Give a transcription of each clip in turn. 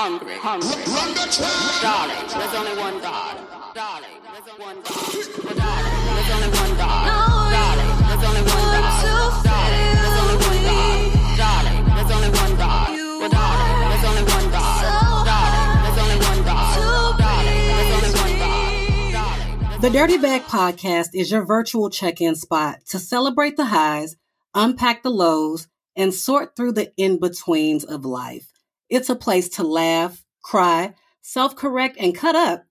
hungry, hungry. Darling, there's only one God. Darling, there's only one God. Darling, there's only one God. Darling, there's only one God. Darling, there's only one God. Darling, there's only one God. Darling, there's only one God. Darling, there's only one God. Darling, there's only one God. The Dirty Bag Podcast is your virtual check in spot to celebrate the highs, unpack the lows, and sort through the in betweens of life. It's a place to laugh, cry, self correct, and cut up.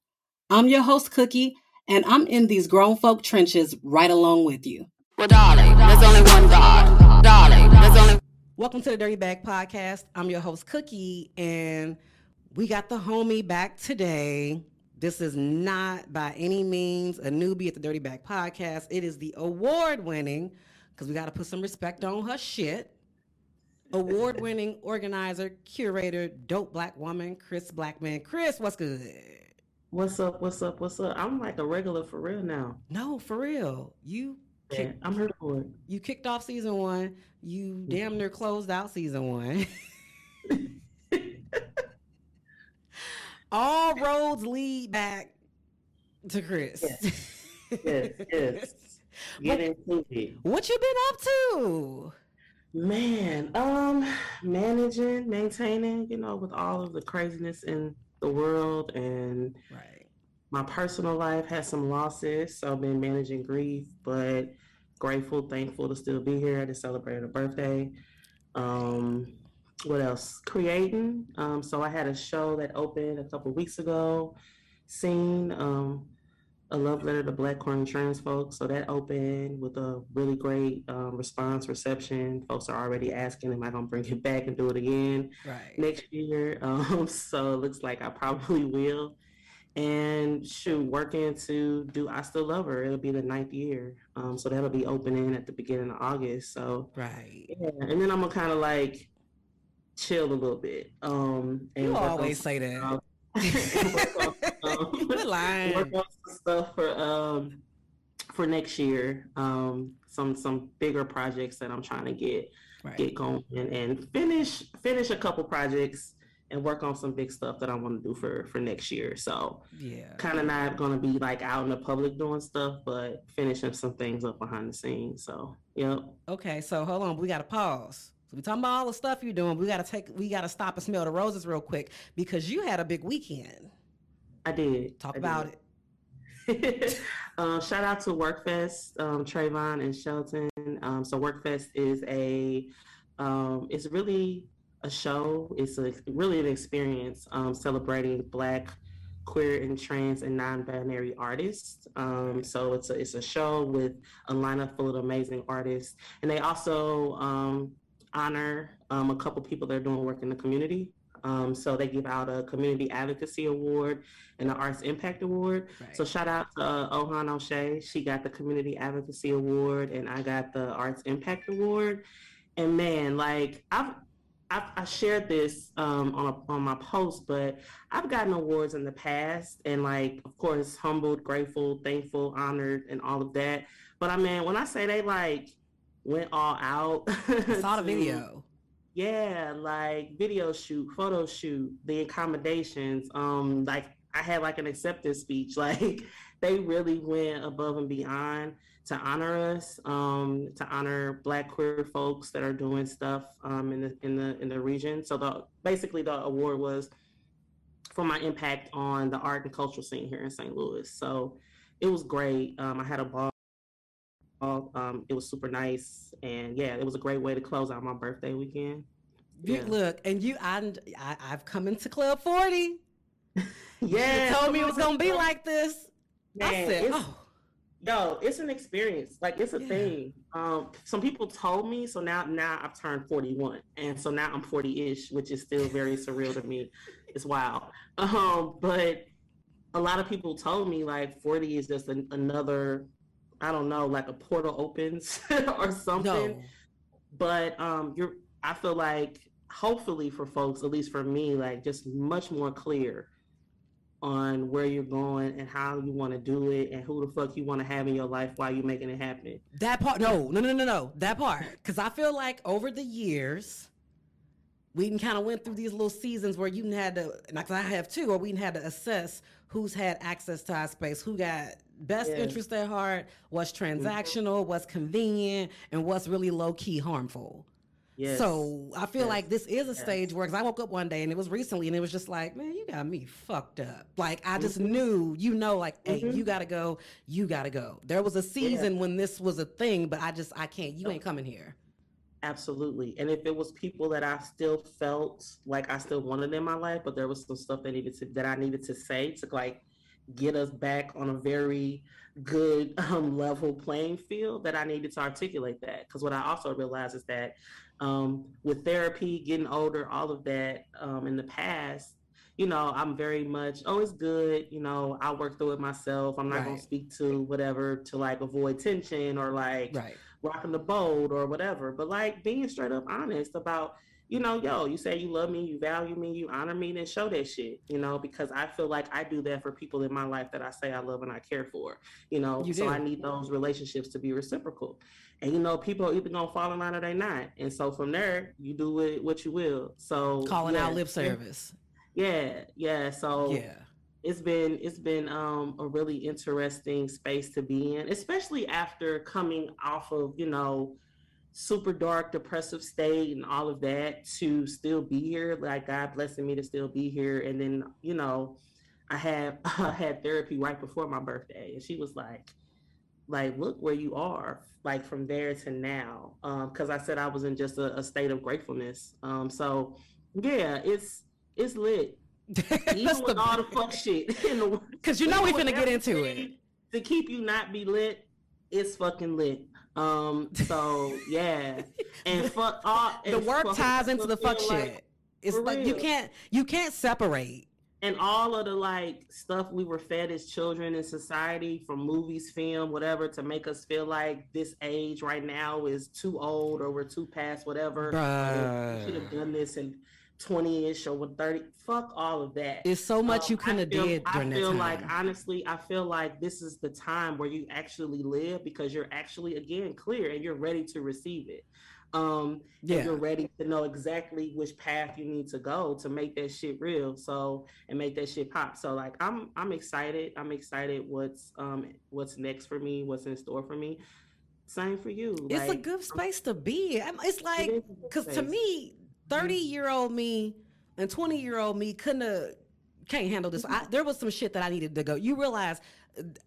I'm your host, Cookie, and I'm in these grown folk trenches right along with you. Well, darling, there's only one God. Darling, there's only Welcome to the Dirty Bag Podcast. I'm your host, Cookie, and we got the homie back today. This is not by any means a newbie at the Dirty Bag Podcast. It is the award winning, because we got to put some respect on her shit. Award winning organizer, curator, dope black woman, Kris Blackmon. Kris, what's good? What's up? What's up? What's up? I'm like a regular for real now. No, for real. You Yeah, kick, I'm here for it. you kicked off season one. You damn near closed out season one. All roads lead back to Kris. Yes, yes. Get into it. What you been up to? Man, um, managing, maintaining, you know, with all of the craziness in the world and Right. my personal life has some losses, so I've been managing grief, but grateful, thankful to still be here. I just celebrated a birthday. Um, what else? Creating. Um, so I had a show that opened a couple weeks ago. Seen um, a love letter to Black and trans folks. So that opened with a really great um, response reception. Folks are already asking, "Am I gonna bring it back and do it again?" Right. next year. Um, so it looks like I probably will. And shoot, working to do I Still Love Her. It'll be the ninth year. Um, so that'll be opening at the beginning of August. So Right. yeah, and then I'm gonna kind of like chill a little bit. Um, and You always say that. stuff. Work on, um, lying. work on some stuff for um for next year. Um, some some bigger projects that I'm trying to get Right. get going and, and finish finish a couple projects and work on some big stuff that I want to do for for next year. So Yeah. kind of not going to be like out in the public doing stuff, but finishing some things up behind the scenes. So yep. Okay, so hold on, we gotta pause. So we talking about all the stuff you're doing. We gotta take we gotta stop and smell the roses real quick because you had a big weekend. I did. Talk I about did. it. um, shout out to Workfest, um, Trayvon and Shelton. Um, so Workfest is a, um, it's really a show. It's a really an experience um, celebrating Black, queer, and trans and non-binary artists. Um, so it's a it's a show with a lineup full of amazing artists, and they also um, honor um, a couple people that are doing work in the community. Um, so they give out a community advocacy award and the arts impact award. Right. So shout out to uh, Ohan O'Shea. She got the Community Advocacy Award, and I got the Arts Impact Award. And man, like I've I've I shared this um, on a, on my post, but I've gotten awards in the past, and like of course humbled, grateful, thankful, honored, and all of that. But I mean, when I say they like went all out, I saw the video. Yeah, like video shoot, photo shoot, the accommodations. Um, like I had like an acceptance speech. Like they really went above and beyond to honor us, um, to honor Black queer folks that are doing stuff um, in the in the in the region. So the basically the award was for my impact on the art and cultural scene here in St. Louis. So it was great. Um, I had a ball. Um, it was super nice, and yeah, it was a great way to close out my birthday weekend. You- Yeah. Look, and you, I, I, I've come into Club 40. Yeah, told me it was gonna be like this. I Man, said, it's- oh, Yo, it's an experience. Like it's a Yeah. thing. Um, some people told me, so now now I've turned 41, and so now I'm 40-ish, which is still very surreal to me. It's wild. Um, but a lot of people told me like 40 is just an, another, I don't know, like a portal opens or something. no. but um you're i feel like hopefully for folks at least for me like just much more clear on where you're going and how you want to do it and who the fuck you want to have in your life while you're making it happen That part, no, no, no, no, no, that part. Because I feel like over the years, we kind of went through these little seasons where you had to, like I have too, or we had to assess who's had access to our space, who got best Yeah. interest at heart, what's transactional, what's convenient, and what's really low key harmful. Yes. So I feel Yes. like this is a Yes. stage where, because I woke up one day and it was recently, and it was just like, man, you got me fucked up. Like I just Mhm. knew, you know, like, hey, Mhm. you gotta go, you gotta go. There was a season when this was a thing, but I just, I can't. You ain't coming here. Absolutely. And if it was people that I still felt like I still wanted in my life, but there was some stuff that needed to that I needed to say to like get us back on a very good um, level playing field that I needed to articulate that. Because what I also realized is that um, with therapy, getting older, all of that um, in the past, you know, I'm very much, oh, it's good. You know, I'll work through it myself. I'm not going to speak to whatever to like avoid tension or like, Right. Rocking the boat or whatever. But like being straight up honest about, you know, yo, you say you love me, you value me, you honor me, then show that shit, you know, because I feel like I do that for people in my life that I say I love and I care for, you know. You so. I need those relationships to be reciprocal. And you know, people are either gonna fall in line or they not. And so from there, you do it what you will. So Calling yeah, out lip service. Yeah, yeah. So Yeah. It's been it's been um a really interesting space to be in especially after coming off of you know super dark depressive state and all of that to still be here. Like god blessing me to still be here. And then you know i had i had therapy right before my birthday. And she was like like look where you are like from there to now. Um because i said i was in just a, a state of gratefulness. Um so yeah it's it's lit even with all the fuck shit. Because you know we Even finna with get into it. To keep you not be lit, it's fucking lit. Um, so yeah. And fuck all The work ties into the fuck feel like- shit. It's like you can't you can't separate. and all of the like stuff we were fed as children in society from movies, film, whatever, to make us feel like this age right now is too old or we're too past whatever. we should have done this in 20-ish or with 30. Fuck all of that. It's so much Um, you I have did during I feel like honestly, I feel like this is the time where you actually live because you're actually again clear and you're ready to receive it. Um, yeah. you're ready to know exactly which path you need to go to make that shit real. So and make that shit pop. So like I'm I'm excited. I'm excited what's um what's next for me, what's in store for me. Same for you. It's a good space to be. I'm- It's like is a good because to me, thirty year old me and twenty year old me couldn't have can't handle this. I, mm-hmm. there was some shit that I needed to go. You realize,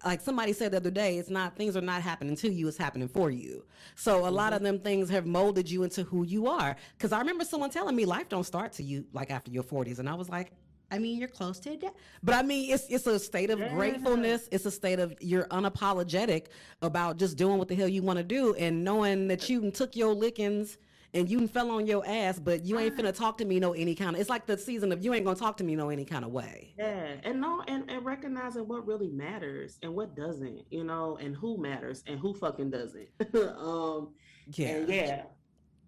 like somebody said the other day, it's not things are not happening to you; it's happening for you. So a lot mm-hmm. of them things have molded you into who you are. Because I remember someone telling me life don't start to you like after your forties, and I was like. I mean, you're close to it, but I mean, it's it's a state of Yeah. gratefulness. It's a state of you're unapologetic about just doing what the hell you want to do, and knowing that you took your lickings and you fell on your ass, but you ain't finna talk to me no any kind of. It's like the season of you ain't gonna talk to me no any kind of way. Yeah, and no, and, and recognizing what really matters and what doesn't, you know, and who matters and who fucking doesn't. um, Yeah, and yeah,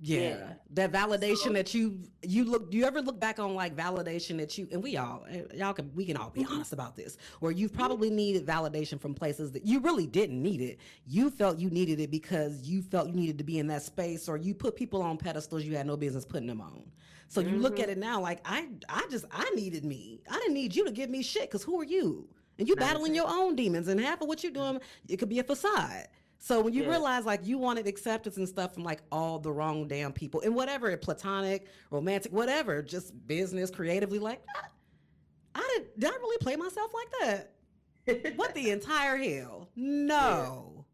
yeah. yeah. That validation So- that you you look. Do you ever look back on like validation that you and we all eh, y'all can we can all be Mhm. honest about this, where you've probably needed validation from places that you really didn't need it. You felt you needed it because you felt you needed to be in that space, or you put people on pedestals you had no business putting them on. So you look at Mhm. it now like I I just I needed me. I didn't need you to give me shit because who are you? And you battling your own demons, and half of what you're doing it could be a facade. So when you Yeah. realize like you wanted acceptance and stuff from like all the wrong damn people and whatever platonic, romantic, whatever, just business, creatively, like I, I did, did I really play myself like that? What the entire hell? No,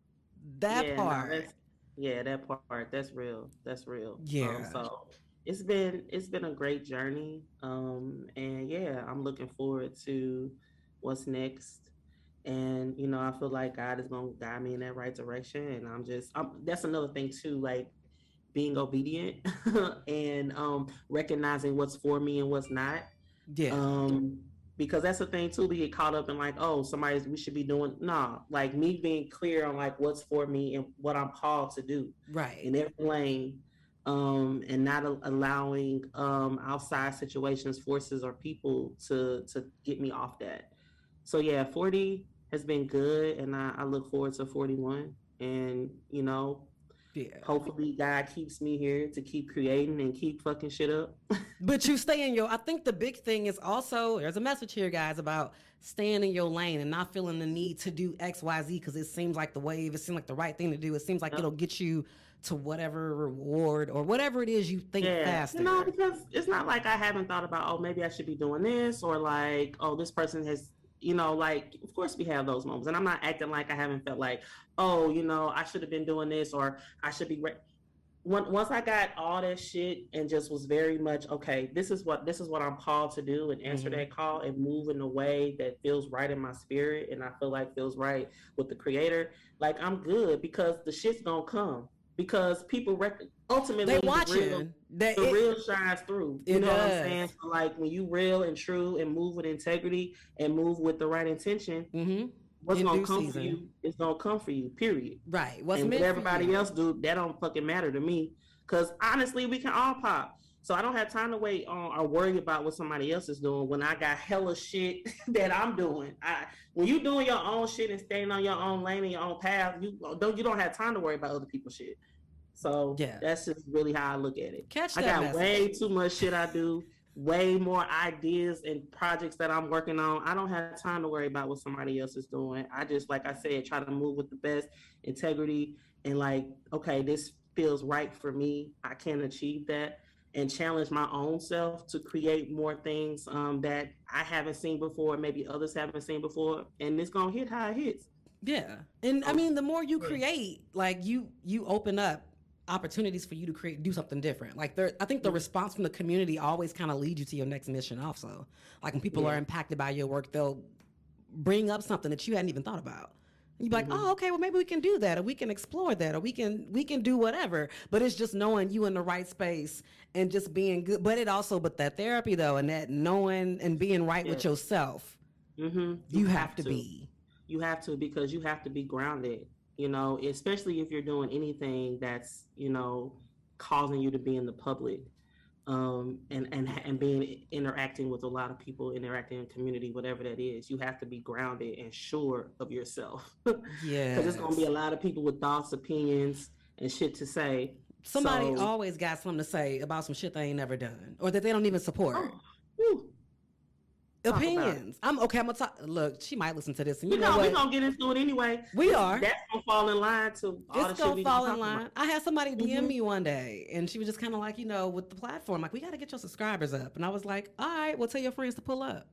that Yeah, part. that's- yeah, that part. That's real. That's real. Um, Yeah. so it's been it's been a great journey. Um, and yeah, I'm looking forward to what's next. And you know, I feel like God is gonna guide me in that right direction. And I'm just I'm, that's another thing too, like being obedient and um recognizing what's for me and what's not. yeah, Um, because that's the thing too. We get caught up in like, oh, somebody's we should be doing. Nah, like me being clear on like what's for me and what I'm called to do right. in every lane, um, and not a- allowing um outside situations, forces, or people to to get me off that. So yeah, 40 has been good, and I, I look forward to 41. And you know, Yeah. Hopefully, God keeps me here to keep creating and keep fucking shit up. But you stay in your. I think the big thing is also there's a message here, guys, about staying in your lane and not feeling the need to do X, Y, Z because it seems like the wave. It seems like the right thing to do. It seems like it'll get you to whatever reward or whatever it is you think yeah, faster. you know, because it's not like I haven't thought about, oh, maybe I should be doing this, or like, oh, this person has, you know, like, of course we have those moments, and I'm not acting like I haven't felt like, oh, you know, I should have been doing this, or I should be. Re- Once once I got all that shit and just was very much okay, this is what this is what I'm called to do, and answer Mhm. that call and move in a way that feels right in my spirit, and I feel like feels right with the creator. Like I'm good because the shit's gonna come because people rec- ultimately they the real- watching. They, the it- real shines through. You know what I'm saying? So like when you real and true and move with integrity and move with the right intention, Mhm. what's In gonna come season. for you is gonna come for you. Period. Right. What's and what everybody else do, that don't fucking matter to me. Cause honestly, we can all pop. So I don't have time to wait on or worry about what somebody else is doing when I got hella shit that I'm doing. I when you doing your own shit and staying on your own lane and your own path, you uh, don't you don't have time to worry about other people's shit. So Yeah. that's just really how I look at it. Catch I got message. way too much shit I do, way more ideas and projects that I'm working on. I don't have time to worry about what somebody else is doing. I just, like I said, try to move with the best integrity and like, okay, this feels right for me. I can achieve that and challenge my own self to create more things um, that I haven't seen before, maybe others haven't seen before, and it's gonna hit how it hits. Yeah. And I Oh, mean, the more you create, like you you open up opportunities for you to create do something different. Like there I think the response from the community always kind of leads you to your next mission also. Like when people are impacted by your work, they'll bring up something that you hadn't even thought about. And you're like, Mhm. oh, okay, well maybe we can do that, or we can explore that, or we can we can do whatever. But it's just knowing you in the right space and just being good. But it also, but that therapy though, and that knowing and being right with yourself, Mm-hmm. you, have, to be. you have to because you have to be grounded you know especially if you're doing anything that's you know causing you to be in the public um and and and being interacting with a lot of people interacting in community whatever that is you have to be grounded and sure of yourself. Yeah, because going to be a lot of people with thoughts opinions and shit to say. Somebody So- always got something to say about some shit they ain't never done or that they don't even support. oh, whew. talk about it. Opinions. I'm okay. I'm gonna talk. Look, she might listen to this, and we you know gonna, we what? gonna get into it anyway We are. that's gonna fall in line to It's gonna we fall in line. about. I had somebody DM Mhm. me one day, and she was just kind of like, you know, with the platform, like, we got to get your subscribers up. And I was like, all right, well, tell your friends to pull up.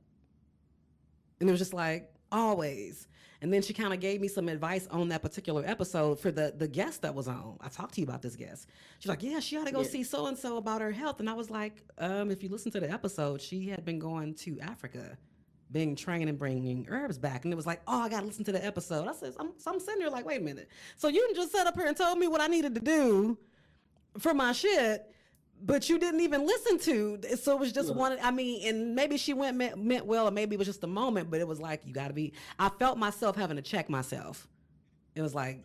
And it was just like, always. And then she kind of gave me some advice on that particular episode for the the guest that was on. I talked to you about this guest. She's like, yeah, she ought to go Yeah. see so and so about her health. And I was like, um, if you listen to the episode, she had been going to Africa, being trained and bringing herbs back. And it was like, oh, I got to listen to the episode. I said, I'm, so I'm sitting there like, wait a minute. So you just sat up here and told me what I needed to do for my shit, but you didn't even listen to. So it was just Look. one. I mean, and maybe she went meant, meant well, or maybe it was just a moment. But it was like you got to be. I felt myself having to check myself. It was like,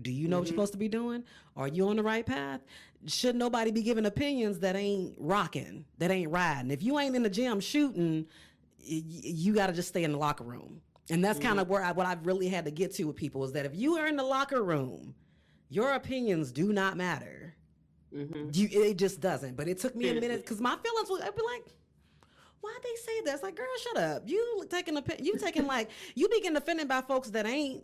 do you know what you're Mhm. supposed to be doing? Are you on the right path? Should nobody be giving opinions that ain't rocking, that ain't riding? If you ain't in the gym shooting, you got to just stay in the locker room. And that's kind of where I, what I've really had to get to with people is that if you are in the locker room, your opinions do not matter. Hmm You, it just doesn't. But it took me a minute because my feelings would. I'd be like, why they say that? It's like, girl, shut up. You taking a you taking like you be getting offended by folks that ain't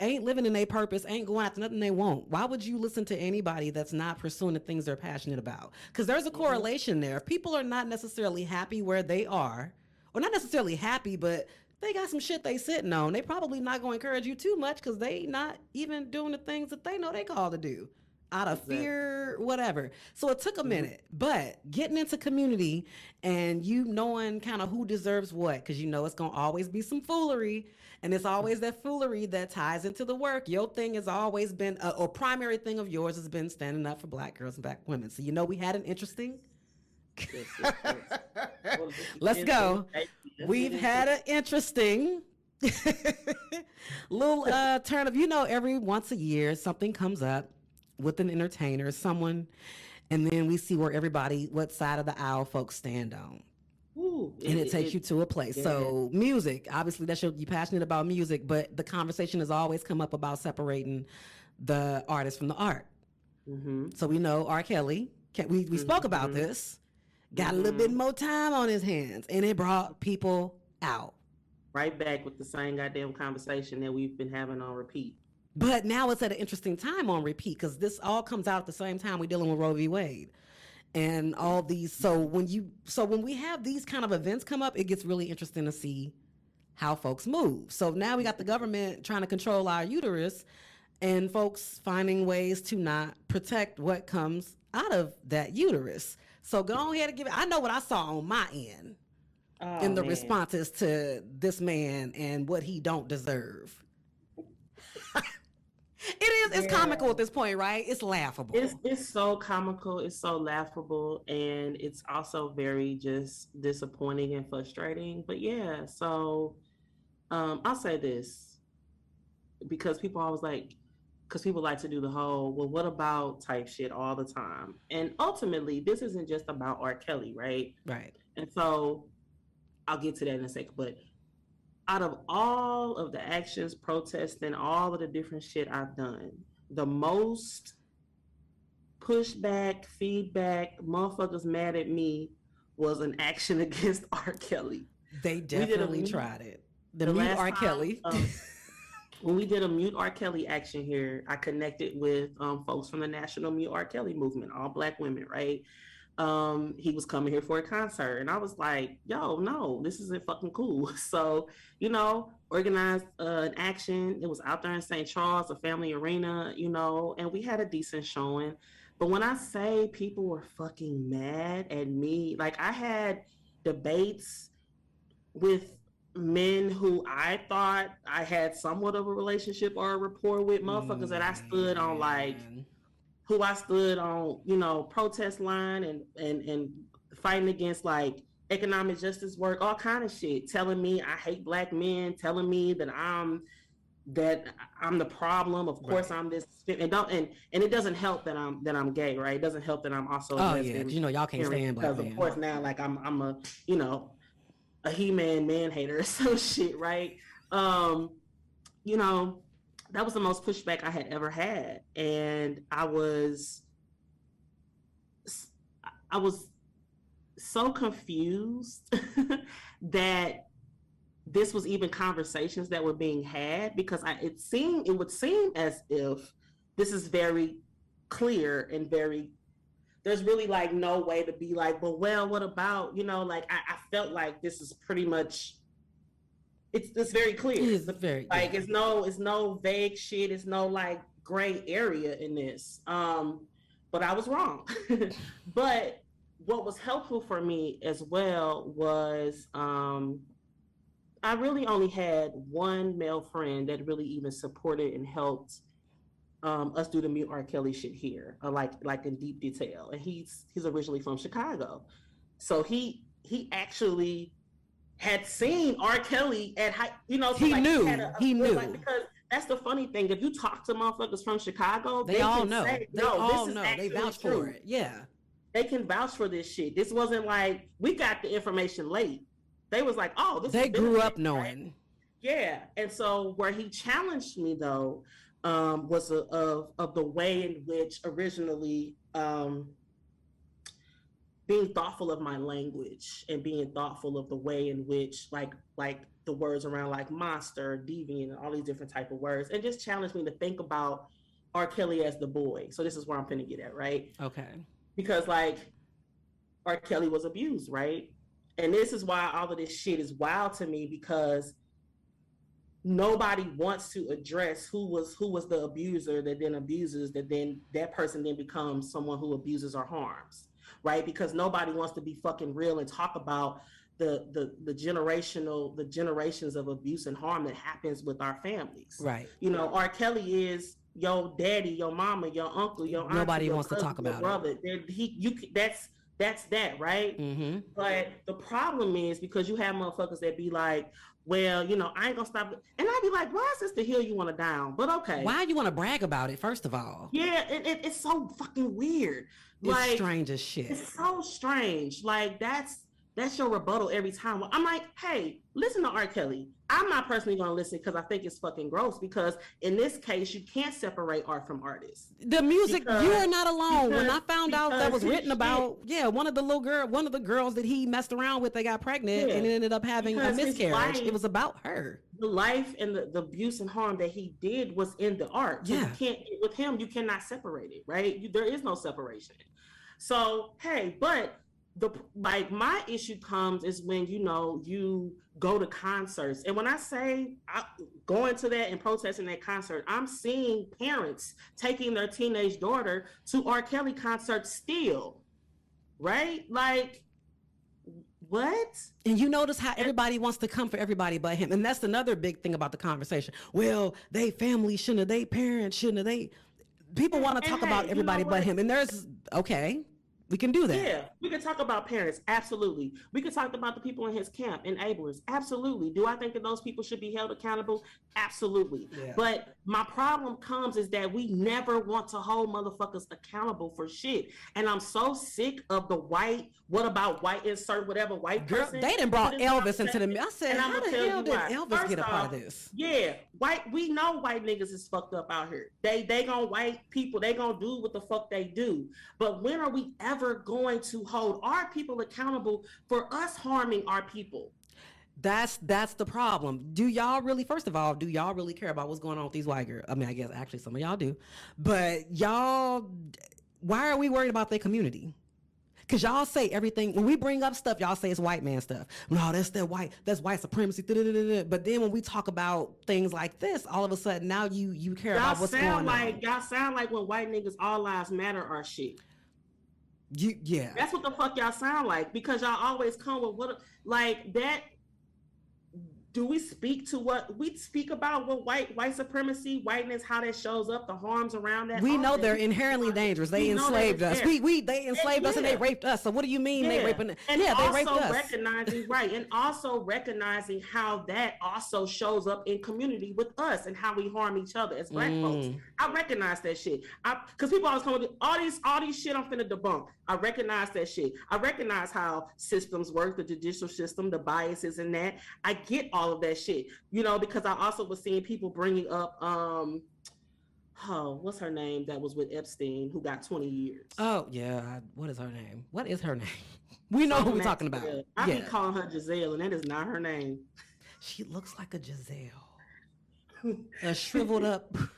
ain't living in their purpose, ain't going after nothing they want. Why would you listen to anybody that's not pursuing the things they're passionate about? Because there's a correlation there. If people are not necessarily happy where they are, or not necessarily happy, but they got some shit they sitting on. They probably not going to encourage you too much because they not even doing the things that they know they called to do out of Exactly. fear, whatever. So it took a Mhm. minute, but getting into community and you knowing kind of who deserves what, because you know it's gonna always be some foolery, and it's always that foolery that ties into the work. Your thing has always been, uh, or primary thing of yours has been standing up for Black girls and Black women. So you know we had an interesting. Yes, yes, yes. Let's go. We've had an interesting little uh, turn of, you know, every once a year something comes up with an entertainer, someone, and then we see where everybody, what side of the aisle folks stand on. Ooh, And it, takes you to a place. So music, obviously that's your, you're passionate about music, but the conversation has always come up about separating the artist from the art. hmm So we know R. Kelly. We we spoke about Mhm. this. Got a little bit more time on his hands, and it brought people out. Right back with the same goddamn conversation that we've been having on repeat. But now it's at an interesting time on repeat because this all comes out at the same time we're dealing with Roe v. Wade. And all these so when you so when we have these kind of events come up, it gets really interesting to see how folks move. So now we got the government trying to control our uterus and folks finding ways to not protect what comes out of that uterus. So go ahead and give it I know what I saw on my end Oh, in the man. responses to this man and what he don't deserve. It is it's Yeah. comical at this point, right? It's laughable. It's it's so comical, it's so laughable, and it's also very just disappointing and frustrating. But yeah, so um, I'll say this because people always like because people like to do the whole well, what about type shit all the time, and ultimately this isn't just about R. Kelly, right? right. And so I'll get to that in a second. But out of all of the actions, protests, and all of the different shit I've done, the most pushback, feedback, motherfuckers mad at me was an action against R. Kelly. They definitely mute- tried it. The, the mute R. time, Kelly. um, When we did a mute R. Kelly action here, I connected with um, folks from the National Mute R. Kelly movement, all black women, right? Um, he was coming here for a concert, and I was like, "Yo, no, this isn't fucking cool." So, you know, organized uh, an action. It was out there in St. Charles, a family arena, you know, and we had a decent showing. But when I say people were fucking mad at me, like I had debates with men who I thought I had somewhat of a relationship or a rapport with, motherfuckers that I stood on like Man. Who I stood on, you know, protest line and and and fighting against like economic justice work, all kind of shit, telling me I hate black men, telling me that I'm that I'm the problem. Of course, Right. I'm this, and don't and and it doesn't help that I'm that I'm gay, right? It doesn't help that I'm also Oh yeah, you know y'all can't stand black because men. of course now like I'm I'm a you know a he-man man hater or some shit, right? Um, you know, that was the most pushback I had ever had, and I was I was so confused that this was even conversations that were being had because I, it seemed it would seem as if this is very clear and very there's really like no way to be like well well what about you know like I, I felt like this is pretty much it's it's very clear It is very like yeah. it's no it's no vague shit it's no like gray area in this um but i was wrong but what was helpful for me as well was um i really only had one male friend that really even supported and helped um, us do the mute R. Kelly shit here, uh, like like in deep detail. And he's he's originally from Chicago, so he he actually had seen R. Kelly at high, you know, so He like, knew. had a- He like, knew. because that's the funny thing. If you talk to motherfuckers from Chicago, They, all know. say, they no, all this is know. They vouch true. for it. Yeah. They can vouch for this shit. This wasn't like we got the information late. They was like, oh, this. They grew up thing, right? knowing. Yeah, and so where he challenged me though um, was a, of of the way in which originally um, being thoughtful of my language and being thoughtful of the way in which like like the words around like monster, deviant, and all these different type of words, and just challenged me to think about R. Kelly as the boy. So this is where I'm gonna get at, right? Okay. because like R. Kelly was abused, right? And this is why all of this shit is wild to me because nobody wants to address who was who was the abuser that then abuses that then that person then becomes someone who abuses or harms, right? Because nobody wants to be fucking real and talk about the the the generational the generations of abuse and harm that happens with our families Right. you know, R. Kelly is your daddy, your mama, your uncle, your auntie, Nobody your wants to cousin, talk your about it. brother. They're- He, you, that's that's that, right? Mm-hmm. But the problem is because you have motherfuckers that be like, well, you know, I ain't gonna stop, and I'd be like, why is this the hill you want to down? But okay, Why you want to brag about it? First of all, yeah, it, it, it's so fucking weird. it's like, strange as shit. it's so strange. Like that's That's your rebuttal every time. I'm like, hey, listen to R. Kelly. I'm not personally going to listen because I think it's fucking gross. Because in this case, you can't separate art from artists. The music, Because- you are not alone. when I found out that was written about, yeah, one of the little girl, one of the girls that he messed around with, they got pregnant Yeah. and it ended up having Because a miscarriage. wife- It was about her. The life and the, the abuse and harm that he did was in the art. So Yeah. you can't with him. You cannot separate it, right? You, there is no separation. So hey, but the like my issue comes is when you know you go to concerts and when i say I, going to that and protesting that concert i'm seeing parents taking their teenage daughter to r kelly concerts still right like what And you notice how everybody wants to come for everybody but him. And that's another big thing about the conversation. Well, they family shouldn't have, they parents shouldn't have, they people want to talk hey, about you everybody know but him. And there's okay, we can do that. Yeah, we can talk about parents. Absolutely. We can talk about the people in his camp, enablers. Absolutely. Do I think that those people should be held accountable? Absolutely. Yeah. But my problem comes is that we never want to hold motherfuckers accountable for shit. And I'm so sick of the white, what about white insert whatever white Girl, person. they done brought This is what I'm Elvis into the I said, And how the tell hell you did why. Elvis First get a part of this? Yeah, white. We know white niggas is fucked up out here. They they gonna white people. They gonna do what the fuck they do. But when are we ever going to hold our people accountable for us harming our people? That's that's the problem. Do y'all really? First of all, do y'all really care about what's going on with these white girls? I mean, I guess actually some of y'all do, but y'all, why are we worried about their community? Cause y'all say everything when we bring up stuff, y'all say it's white man stuff. No, that's that white, that's white supremacy. da-da-da-da-da. But then when we talk about things like this, all of a sudden now you you care Y'all about what's sound going like on. y'all sound like when white niggas all lives matter are shit. You, yeah, That's what the fuck y'all sound like because y'all always come with what like that. Do we speak to what we speak about? What white white supremacy, whiteness, how that shows up, the harms around that. we know they're inherently dangerous. They We enslaved us. We we they enslaved us and they raped us. So what do you mean they raping? And yeah, they also raped us. recognizing right, and also recognizing how that also shows up in community with us and how we harm each other as black folks. Mm. I recognize that shit. I because people always come with all these all these shit I'm finna debunk. I recognize that shit. I recognize how systems work, the judicial system, the biases in that. I get all of that shit. You know, because I also was seeing people bringing up um oh, what's her name that was with Epstein who got 20 years. Oh yeah, what is her name? What is her name? We know who we're talking about. Giselle. I Yeah, be calling her Giselle, and that is not her name. she looks like a Giselle, a shriveled up.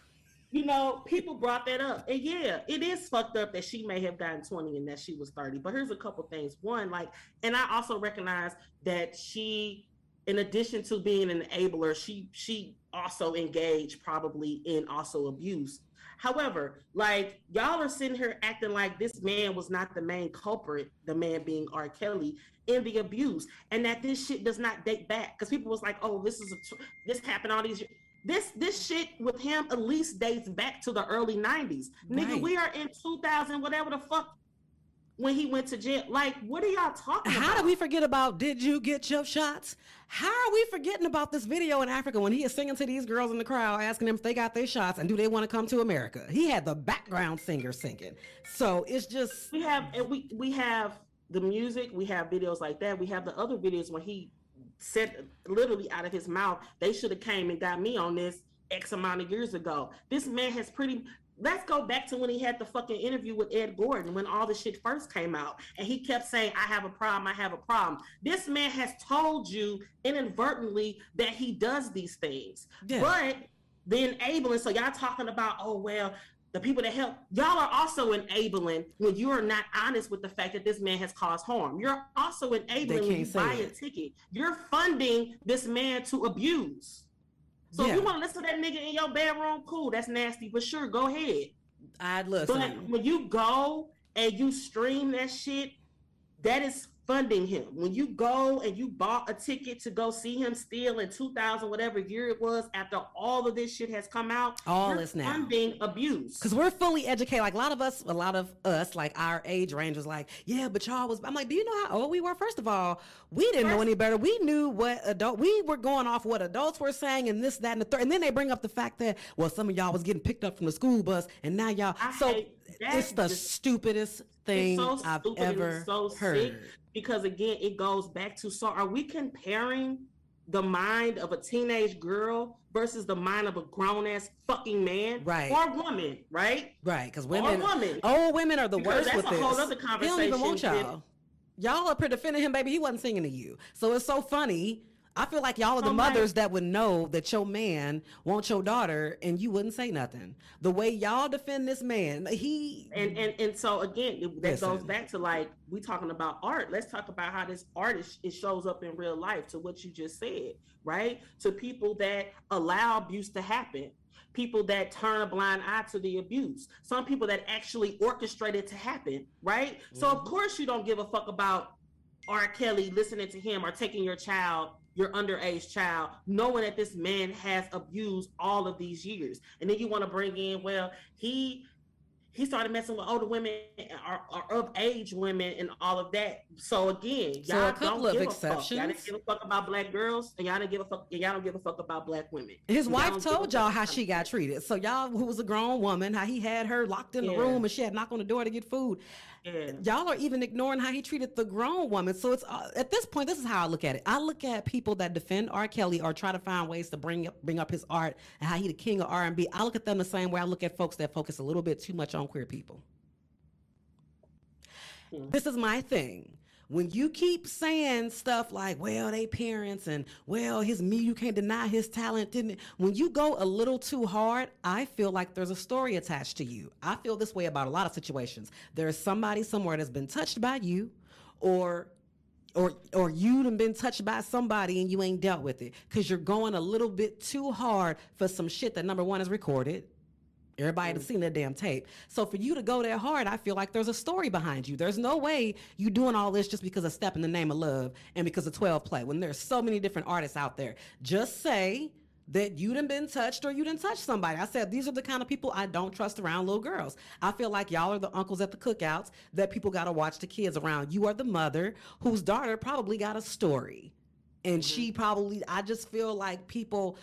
You know, people brought that up. And yeah, it is fucked up that she may have gotten 20 and that she was 30. But here's a couple things. One, like, and I also recognize that she, in addition to being an enabler, she she also engaged probably in also abuse. However, like y'all are sitting here acting like this man was not the main culprit, the man being R. Kelly in the abuse, and that this shit does not date back because people was like, oh, this is a tw- this happened all these years. This this shit with him at least dates back to the early '90s. Nigga, we are in 2000, whatever the fuck, when he went to jail. Like, what are y'all talking about? How did we forget about? Did you get your shots? How are we forgetting about this video in Africa when he is singing to these girls in the crowd, asking them if they got their shots and do they want to come to America? He had the background singer singing, so it's just we have and we we have the music we have videos like that we have the other videos when he said literally out of his mouth they should have came and got me on this x amount of years ago this man has pretty let's go back to when he had the fucking interview with ed gordon when all the shit first came out. And he kept saying i have a problem i have a problem. This man has told you inadvertently that he does these things. Yeah. but the enabling so y'all talking about oh well the people that help y'all are also enabling when you are not honest with the fact that this man has caused harm. You're also enabling when you buy a ticket. You're funding this man to abuse so Yeah. if you want to listen to that nigga in your bedroom cool that's nasty but sure go ahead I'd but listen. when you go and you stream that shit that is funding him when you go and you bought a ticket to go see him still in 2000 whatever year it was after all of this shit has come out All this now. funding abuse Because we're fully educated. Like a lot of us, a lot of us, like our age range was like, yeah, but y'all was. I'm like, do you know how old we were? First of all, we didn't know any better. We knew what adult. We were going off what adults were saying, and this, that, and the third. And then they bring up the fact that well, some of y'all was getting picked up from the school bus, and now y'all. I so it's the just- stupidest thing so I've ever so sick. Because again it goes back to so are we comparing the mind of a teenage girl versus the mind of a grown-ass fucking man Right. or woman right Right, because women, or women, old women are the Because worst that's with a this. whole other He don't even want y'all. Y'all up here defending him, baby. He wasn't singing to you. So it's so funny. I feel like y'all are the like- mothers that would know that your man wants your daughter and you wouldn't say nothing. The way y'all defend this man, he and and and so again that goes back to like we talking about art let's talk about how this art is, it shows up in real life to what you just said right to people that allow abuse to happen people that turn a blind eye to the abuse some people that actually orchestrate it to happen right so of Mhm. course you don't give a fuck about R. Kelly listening to him or taking your child, your underage child, knowing that this man has abused all of these years. And then you want to bring in, well, he he started messing with older women or, or of age women and all of that. So again, So a y'all couple don't of give a fuck. Y'all exceptions. didn't give a fuck about black girls, and y'all didn't give a fuck. And y'all don't give a fuck about black women. his Y'all wife don't told y'all how she got treated. So y'all who was a grown woman, how he had her locked in the room and she had to knock on the door to get food. Yeah. y'all are even ignoring how he treated the grown woman. So it's uh, at this point, this is how I look at it. I look at people that defend R. Kelly or try to find ways to bring up bring up his art and how he the king of R and B. I look at them the same way I look at folks that focus a little bit too much on queer people. Hmm. This is my thing. When you keep saying stuff like, well, they parents and well, his me, you can't deny his talent, didn't it? When you go a little too hard, I feel like there's a story attached to you. I feel this way about a lot of situations. There's somebody somewhere that's been touched by you or or or you done been touched by somebody and you ain't dealt with it because you're going a little bit too hard for some shit that number one is recorded Everybody has seen that damn tape. So for you to go that hard, I feel like there's a story behind you. There's no way you doing all this just because of Step in the Name of Love and because of 12 Play when there's so many different artists out there. Just say that you done been touched or you didn't touch somebody. I said these are the kind of people I don't trust around little girls. I feel like y'all are the uncles at the cookouts that people got to watch the kids around. You are the mother whose daughter probably got a story. And mm-hmm. she probably, I just feel like people,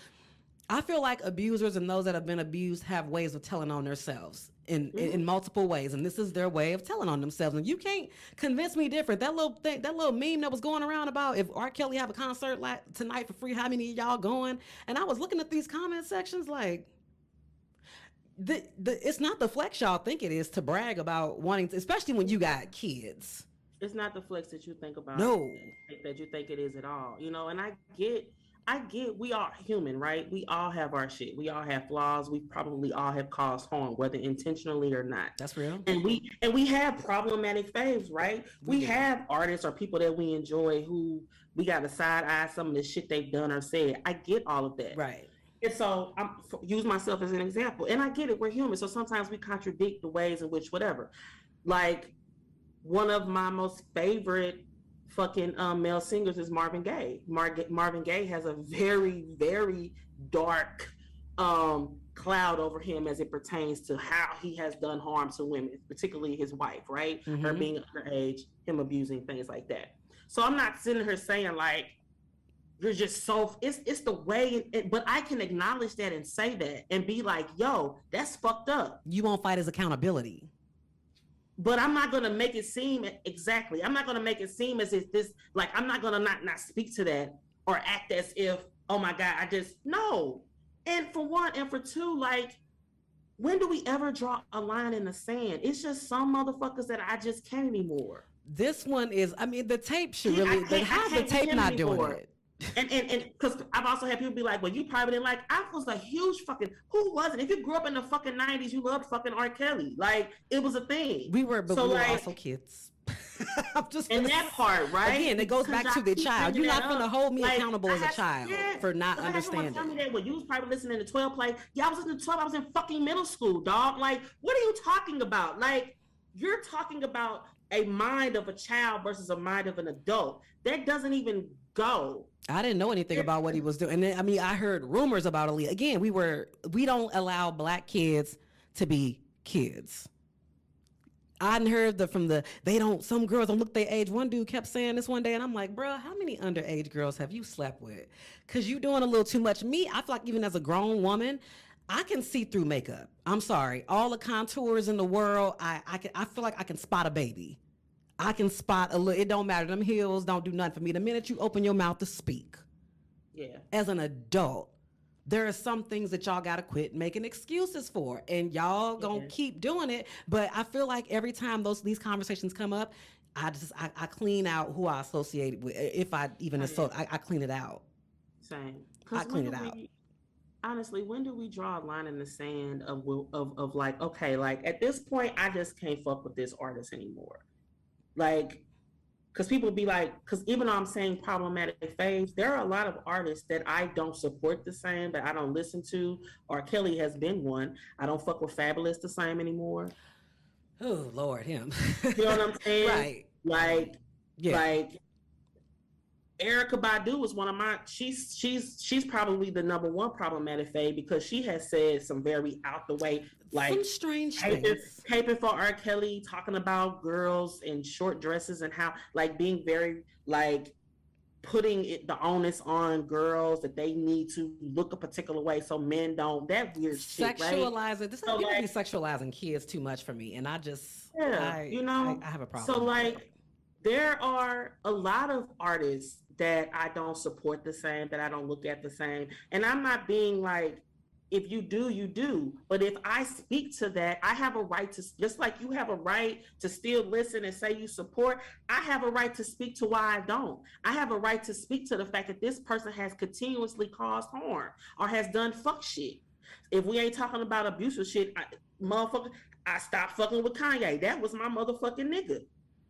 I feel like abusers and those that have been abused have ways of telling on themselves in, in, in mm-hmm. multiple ways, and this is their way of telling on themselves. And you can't convince me different. That little thing, that little meme that was going around about if R. Kelly have a concert like tonight for free, how many of y'all going? And I was looking at these comment sections like. The, the, it's not the flex y'all think it is to brag about wanting to, especially when you got kids. It's not the flex that you think about. No. that you think it is at all. You know, and I get, I get, we are human, right? We all have our shit. We all have flaws. We probably all have caused harm, whether intentionally or not. That's real. And we and we have problematic faves, right? We We have artists or people that we enjoy who we got to side eye some of the shit they've done or said. I get all of that. Right. And so I'm f- use myself as an example. And I get it, we're human. So sometimes we contradict the ways in which whatever. Like one of my most favorite fucking um, male singers is Marvin Gaye. Mar- Marvin Gaye has a very, very dark um, cloud over him as it pertains to how he has done harm to women, particularly his wife, right? Her Mhm. being underage, him abusing, things like that. So I'm not sitting here saying like, you're just so it's it's the way it, but i can acknowledge that and say that and be like yo that's fucked up You won't fight his accountability. But i'm not gonna make it seem exactly i'm not gonna make it seem as if this like i'm not gonna not not speak to that or act as if oh my god i just no. And for one and for two like when do we ever draw a line in the sand? It's just some motherfuckers that i just can't anymore. This one is, I mean, the tape should really, how's the tape not doing it? And and and because I've also had people be like, "Well, you probably didn't like." I was a huge fucking who wasn't? If you grew up in the fucking nineties, you loved fucking R. Kelly. Like it was a thing. We were, but So, we were also kids. I'm just and gonna that part, right? Again, it goes back to the child. You're not gonna up. hold me Like, accountable as a child yeah, for not I had someone understanding. Tell me that when you was probably listening to 12 play, yeah, I was listening to 12. I was in fucking middle school, dog. Like, what are you talking about? Like, you're talking about a mind of a child versus a mind of an adult. That doesn't even go. I didn't know anything about what he was doing. And then, I mean, I heard rumors about Aaliyah. Again, we were we don't allow black kids to be kids. I heard the from the they don't some girls don't look their age. One dude kept saying this one day, and I'm like, bro, how many underage girls have you slept with? Cause you doing a little too much. Me, I feel like even as a grown woman, I can see through makeup. I'm sorry. All the contours in the world, I I can I feel like I can spot a baby. I can spot a little. It don't matter. Them heels don't do nothing for me. The minute you open your mouth to speak, Yeah. as an adult, there are some things that y'all gotta quit making excuses for, and y'all gonna Yeah. keep doing it. But I feel like every time those these conversations come up, I just I, I clean out who I associate with. If I even Oh, associ- I, I clean it out. Same. I clean it out. we- honestly, when do we draw a line in the sand of of of like, okay, like at this point, I just can't fuck with this artist anymore. Like, because people be like, because even though I'm saying problematic faves, there are a lot of artists that I don't support the same, that I don't listen to. R. Kelly has been one. I don't fuck with Fabolous the same anymore. Oh Lord, him. You know what I'm saying? right. Like, Yeah. like Erykah Badu was one of my she's she's she's probably the number one problematic fave because she has said some very out the way like Some strange caping, things. caping for R. Kelly, talking about girls in short dresses and how like being very like putting it the onus on girls that they need to look a particular way so men don't that weird shit, right? Sexualizing. This So, people be like- sexualizing kids too much for me, and I just Yeah, I, you know, I, I have a problem. So like there are a lot of artists that I don't support the same, that I don't look at the same. And I'm not being like, if you do, you do. But if I speak to that, I have a right to, just like you have a right to still listen and say you support, I have a right to speak to why I don't. I have a right to speak to the fact that this person has continuously caused harm or has done fuck shit. If we ain't talking about abusive shit, I, motherfucker, I stopped fucking with Kanye. That was my motherfucking nigga.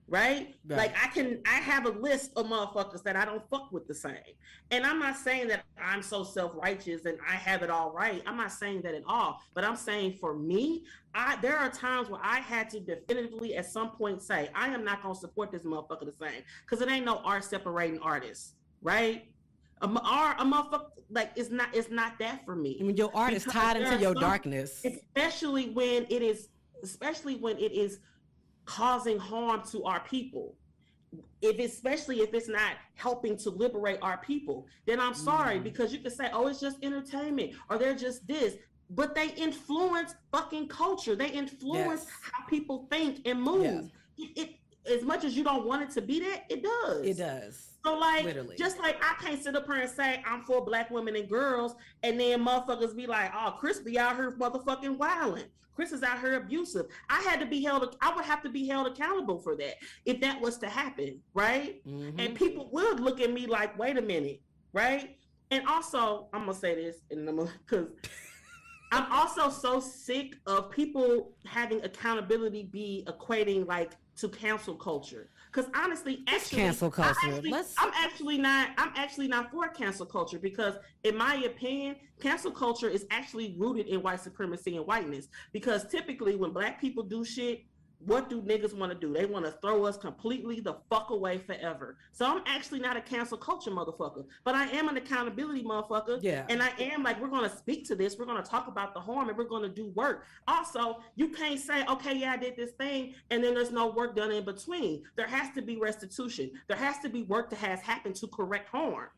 Right? Right. Like I can I have a list of motherfuckers that I don't fuck with the same. And I'm not saying that I'm so self-righteous and I have it all right. I'm not saying that at all. But I'm saying for me, I there are times where I had to definitively at some point say, I am not gonna support this motherfucker the same. Cause it ain't no art separating artists, right? A, art, a motherfucker like it's not it's not that for me I mean, your art is tied into your some- darkness. especially when it is especially when it is causing harm to our people if especially if it's not helping to liberate our people then i'm sorry Mm. because you can say oh it's just entertainment or they're just this but they influence fucking culture they influence Yes. how people think and move it, it as much as you don't want it to be that it does It does. So like, Literally. just like I can't sit up here and say I'm for black women and girls, and then motherfuckers be like, "Oh, Kris be out here motherfucking wilding. Kris is out here abusive." I had to be held. I would have to be held accountable for that if that was to happen, right? Mhm. And people would look at me like, "Wait a minute," right? And also, I'm gonna say this, and I'm because I'm also so sick of people having accountability be equating like to cancel culture. Because honestly, actually, cancel I'm culture. actually, I'm actually not. I'm actually not for cancel culture because, in my opinion, cancel culture is actually rooted in white supremacy and whiteness. Because typically, when black people do shit, what do niggas want to do? They want to throw us completely the fuck away forever. So I'm actually not a cancel culture motherfucker, but I am an accountability motherfucker. Yeah. And I am like, we're going to speak to this. We're going to talk about the harm and we're going to do work. Also, you can't say, okay, yeah, I did this thing, and then there's no work done in between. There has to be restitution. There has to be work that has happened to correct harm.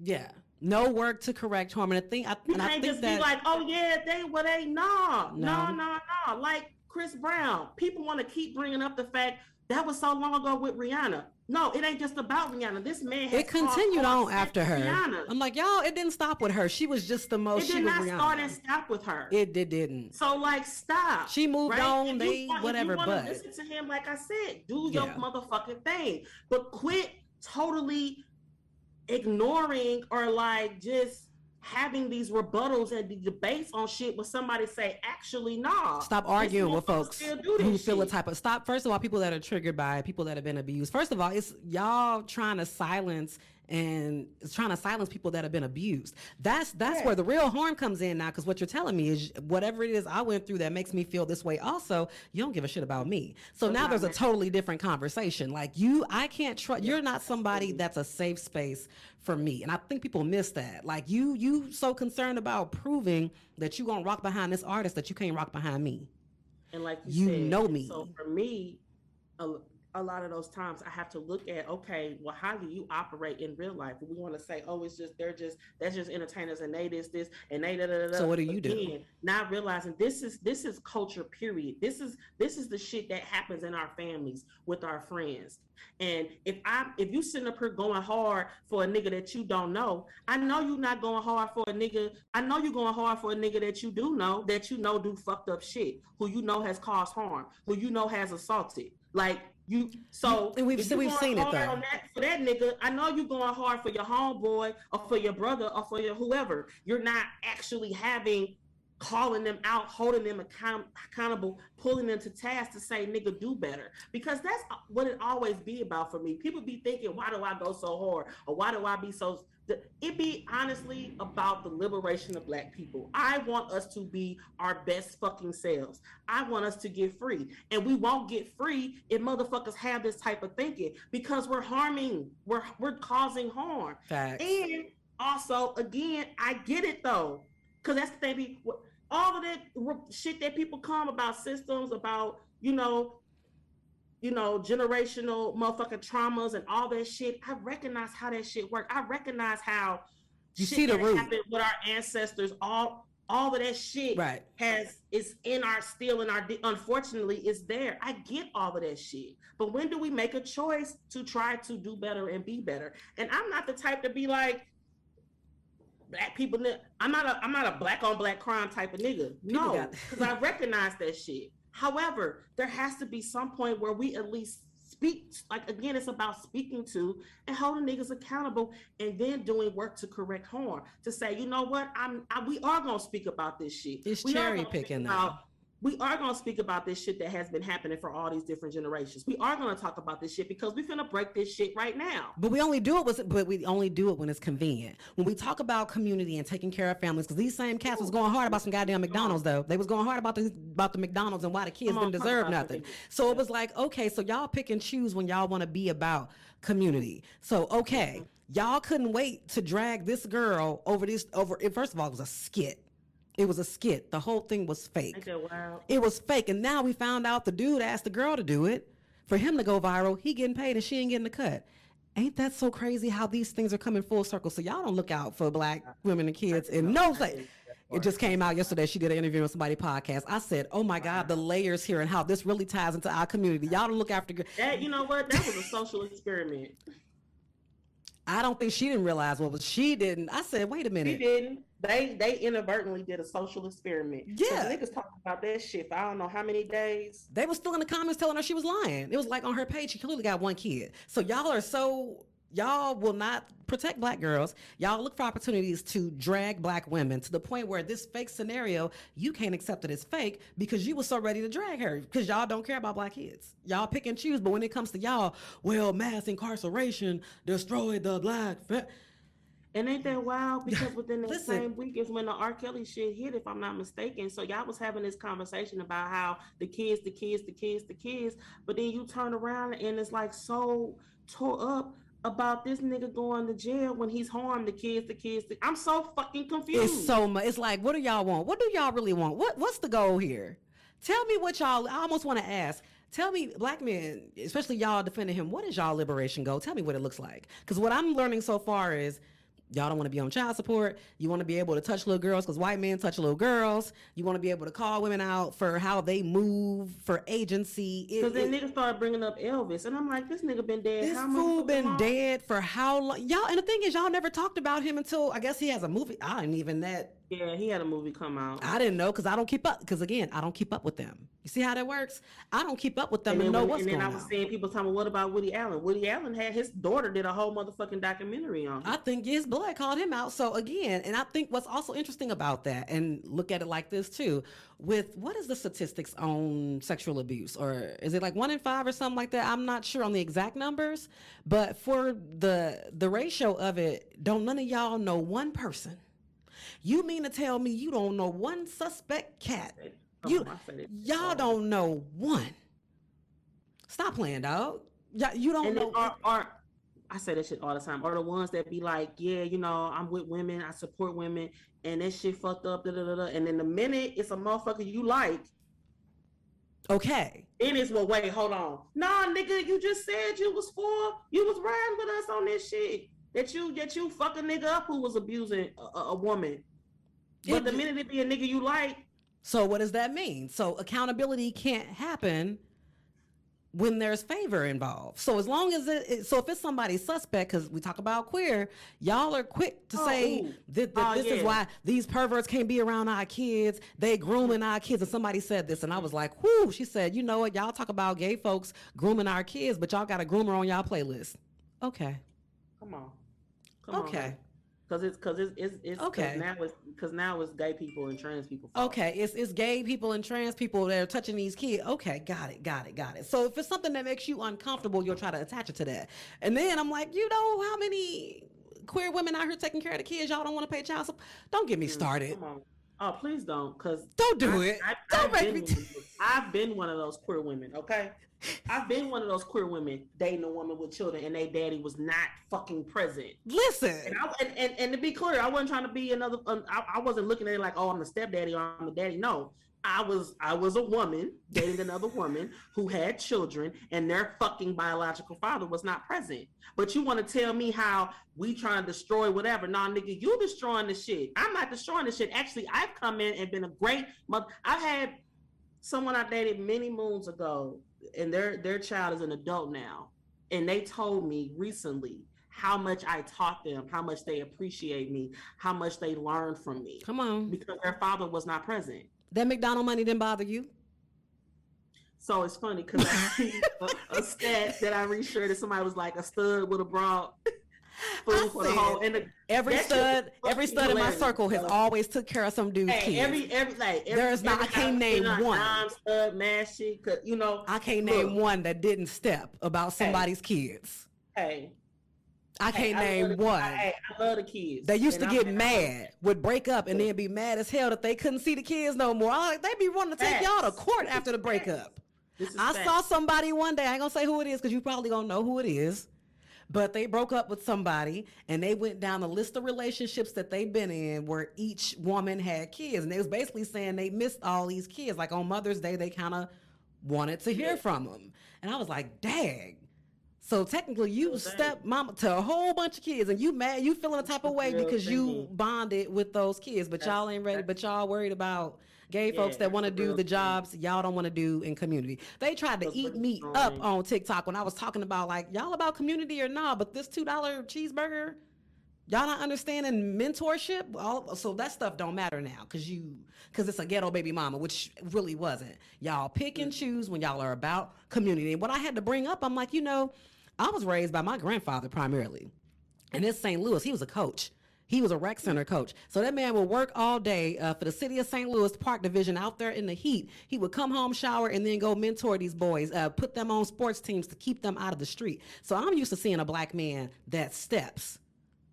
Yeah. No work to correct harm. And I think, I, You can't think just that be like, oh yeah, they well they no, no, No. no, no. Like Chris Brown, people want to keep bringing up the fact that was so long ago with Rihanna. No, it ain't just about Rihanna. This man has it continued on after her. Rihanna. I'm like, y'all, it didn't stop with her. She was just the most. It did not Rihanna. start and stop with her. It did didn't. So like, stop. She moved right? on. If you They want- if whatever, you wanna but listen to him, like I said, do your Yeah. motherfucking thing, but quit totally ignoring or like just having these rebuttals and the debates on shit when somebody say, actually, nah. stop arguing with folks who this feel a type of stop. First of all, people that are triggered by people that have been abused. First of all, it's y'all trying to silence and it's trying to silence people that have been abused. That's that's Yeah. where the real harm comes in now. Because what you're telling me is whatever it is I went through that makes me feel this way. Also, you don't give a shit about me. So now there's a totally different conversation. Like you, I can't trust. You're not somebody that's a safe space for me, and I think people miss that. Like you, you so concerned about proving that you gonna rock behind this artist that you can't rock behind me. And like you, You said, know me. So for me, uh, a lot of those times I have to look at okay, well, how do you operate in real life? We want to say, oh, it's just they're just that's just entertainers and they this this and they da da da. So what do you do? Not realizing this is this is culture. Period. This is this is the shit that happens in our families with our friends. And if I if you sitting up here going hard for a nigga that you don't know, I know you're not going hard for a nigga. I know you're going hard for a nigga that you do know that you know do fucked up shit, who you know has caused harm, who you know has assaulted. Like you, so And we've- so we've seen it, though. that- for that nigga, I know you're going hard for your homeboy or for your brother or for your whoever. You're not actually having calling them out, holding them account- accountable, pulling them to task to say, nigga, do better. Because that's what it always be about for me. People be thinking, why do I go so hard? Or why do I be so it be honestly about the liberation of black people. I want us to be our best fucking selves. I want us to get free. And we won't get free if motherfuckers have this type of thinking because we're harming, we're we're causing harm. Facts. And also, again, I get it though, because that's the thing. All of that r- shit that people come about systems, about you know, you know, generational motherfucking traumas and all that shit. I recognize how that shit work. I recognize how You shit see the root. happened with our ancestors. All all of that shit Right. has is in our still in our unfortunately is there i get all of that shit but when do we make a choice to try to do better and be better and i'm not the type to be like black people i'm not a i'm not a black on black crime type of nigga. People no because i recognize that shit. However there has to be some point where we at least speak like again it's about speaking to and holding niggas accountable and then doing work to correct harm to say you know what? I'm I, we are gonna speak about this shit. It's we cherry picking, though. about- we are going to speak about this shit that has been happening for all these different generations. We are going to talk about this shit because we're going to break this shit right now. But we only do it with, but we only do it when it's convenient. When we talk about community and taking care of families, because these same cats was going hard about some goddamn McDonald's though. They was going hard about the about the McDonald's and why the kids on, didn't deserve nothing. So it was like, okay, so y'all pick and choose when y'all want to be about community. So okay, y'all couldn't wait to drag this girl over this over. It, first of all, it was a skit. It was a skit. The whole thing was fake. Wild? It was fake, and now we found out the dude asked the girl to do it for him to go viral. He getting paid, and she ain't getting the cut. Ain't that so crazy how these things are coming full circle? So y'all don't look out for black women and kids in no way. It just came out yesterday. She did an interview on somebody podcast. I said, "Oh my God, the layers here and how this really ties into our community. Y'all don't look after." That you know what? That was a social experiment. I don't think she didn't realize what was she didn't. I said, "Wait a minute." She didn't. They they inadvertently did a social experiment. Yeah. niggas talking about that shit for I don't know how many days. They were still in the comments telling her she was lying. It was like on her page, she clearly got one kid. So y'all are so y'all will not protect black girls. Y'all look for opportunities to drag black women to the point where this fake scenario, you can't accept it as fake because you were so ready to drag her because y'all don't care about black kids. Y'all pick and choose, but when it comes to y'all, well, mass incarceration destroyed the black. Fa-. And ain't that mm-hmm. wild? Because within the same week is when the R. Kelly shit hit, if I'm not mistaken. So y'all was having this conversation about how the kids, the kids, the kids, the kids, but then you turn around and it's like so tore up about this nigga going to jail when he's harmed the kids, the kids. The... I'm so fucking confused. It's so much. It's like, what do y'all want? What do y'all really want? What What's the goal here? Tell me what y'all. I almost want to ask. Tell me, black men, especially y'all defending him. What is y'all liberation goal? Tell me what it looks like. Because what I'm learning so far is. Y'all don't want to be on child support. You want to be able to touch little girls because white men touch little girls. You want to be able to call women out for how they move, for agency. Because then it- niggas started bringing up Elvis, and I'm like, this nigga been dead. this how fool been long? dead for how long? Y'all, and the thing is, y'all never talked about him until I guess he has a movie. I didn't even that. Yeah, he had a movie come out. I didn't know because I don't keep up. Because again, I don't keep up with them. You see how that works? I don't keep up with them and and, know when- what's and going on. And then I was on. seeing people talking, well, what about Woody Allen? Woody Allen had his daughter did a whole motherfucking documentary on him. I think his blood called him out. So again, and I think what's also interesting about that, and look at it like this too, with what is the statistics on sexual abuse, or is it like one in five or something like that? I'm not sure on the exact numbers, but for the the ratio of it, don't none of y'all know one person. You mean to tell me you don't know one suspect cat? You it. y'all don't know one. Stop playing, dog. Y'all, you don't And know. are, are I say that shit all the time. Are the ones that be like, yeah, you know, I'm with women, I support women, and that shit fucked up, da da da da. And then the minute it's a motherfucker you like, Okay. Then it's well, wait, hold on. Nah, nigga, you just said you was for you was riding with us on this shit. That you that you fuck a nigga up who was abusing a, a woman. But the minute it be a nigga you like, So what does that mean? So accountability can't happen when there's favor involved. So as long as it, so if it's somebody suspect, because we talk about queer, y'all are quick to Oh, say that, that Oh, this is why these perverts can't be around our kids. They grooming our kids. And somebody said this, and I was like, whoo. She said, you know what? Y'all talk about gay folks grooming our kids, but y'all got a groomer on y'all playlist. Okay. Come on. Come Okay. Cause it's cause it's it's, it's Okay. now it's cause now it's gay people and trans people. fault. Okay, it's it's gay people and trans people that are touching these kids. Okay, got it, got it, got it. So if it's something that makes you uncomfortable, you'll try to attach it to that. And then I'm like, you know how many queer women out here taking care of the kids? Y'all don't want to pay child support. Don't get me mm, started. Come on. Oh, please don't, cause Don't do I- it. I, Don't I've make me. I've been one of those queer women. Okay, I've been one of those queer women dating a woman with children, and their daddy was not fucking present. Listen. And, I, and, and, and to be clear, I wasn't trying to be another. Um, I, I wasn't looking at it like, oh, I'm the stepdaddy or I'm the daddy. No, I was I was a woman dating another woman who had children, and their fucking biological father was not present. But you want to tell me how we trying to destroy whatever? Nah, nigga, you destroying the shit. I'm not destroying the shit. Actually, I've come in and been a great mother. I've had someone I dated many moons ago, and their their child is an adult now, and they told me recently how much I taught them, how much they appreciate me, how much they learned from me Come on. because their father was not present. That McDonald money didn't bother you? So it's funny because I see a, a stat that I reassured that somebody was like a stud would have brought food for the whole and the, Every stud, every stud in my circle has always took care of some dude's hey, kids. every every like every, There is not- I can't name one. dime, stud, mash shit, 'cause, you know. I can't Look. name one that didn't step about somebody's kids. Hey, I can't I name one. I, hey, I love the kids. They used to get I'm- mad, would break up, and then be mad as hell that they couldn't see the kids no more. I like they be wanting to take y'all to court after the breakup. I facts. saw somebody one day. I ain't gonna say who it is because you probably gonna know who it is. But they broke up with somebody and they went down the list of relationships that they've been in where each woman had kids. And they was basically saying they missed all these kids. Like on Mother's Day, they kind of wanted to hear from them. And I was like, dang. So technically, you step mama to a whole bunch of kids, and you mad, you feeling a type of way because you bonded with those kids, but y'all ain't ready. But y'all worried about gay folks that want to do the jobs y'all don't want to do in community. They tried to eat me up on TikTok when I was talking about like y'all about community or not, but this two dollar cheeseburger, y'all not understanding mentorship. All so that stuff don't matter now because you because it's a ghetto baby mama, which really wasn't. Y'all pick and choose when y'all are about community. And what I had to bring up, I'm like, you know, I was raised by my grandfather primarily, and in St. Louis, he was a coach. He was a rec center coach. So that man would work all day uh, for the city of St. Louis Park Division out there in the heat. He would come home, shower, and then go mentor these boys, uh, put them on sports teams to keep them out of the street. So I'm used to seeing a black man that steps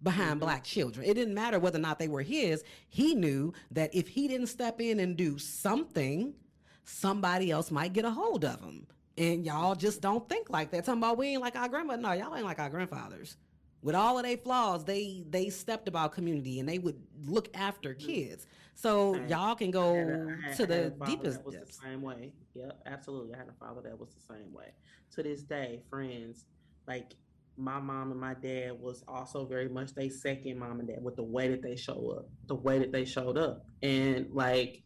behind black children. It didn't matter whether or not they were his. He knew that if he didn't step in and do something, somebody else might get a hold of him. And y'all just don't think like that. Talking about we ain't like our grandma. No, y'all ain't like our grandfathers. With all of their flaws, they they stepped about community and they would look after mm. kids. So y'all can go had a- I had- to the deepest that was depths. the same way. Yep, absolutely. I had a father that was the same way. To this day, friends, like my mom and my dad was also very much they second mom and dad with the way that they show up, the way that they showed up. And like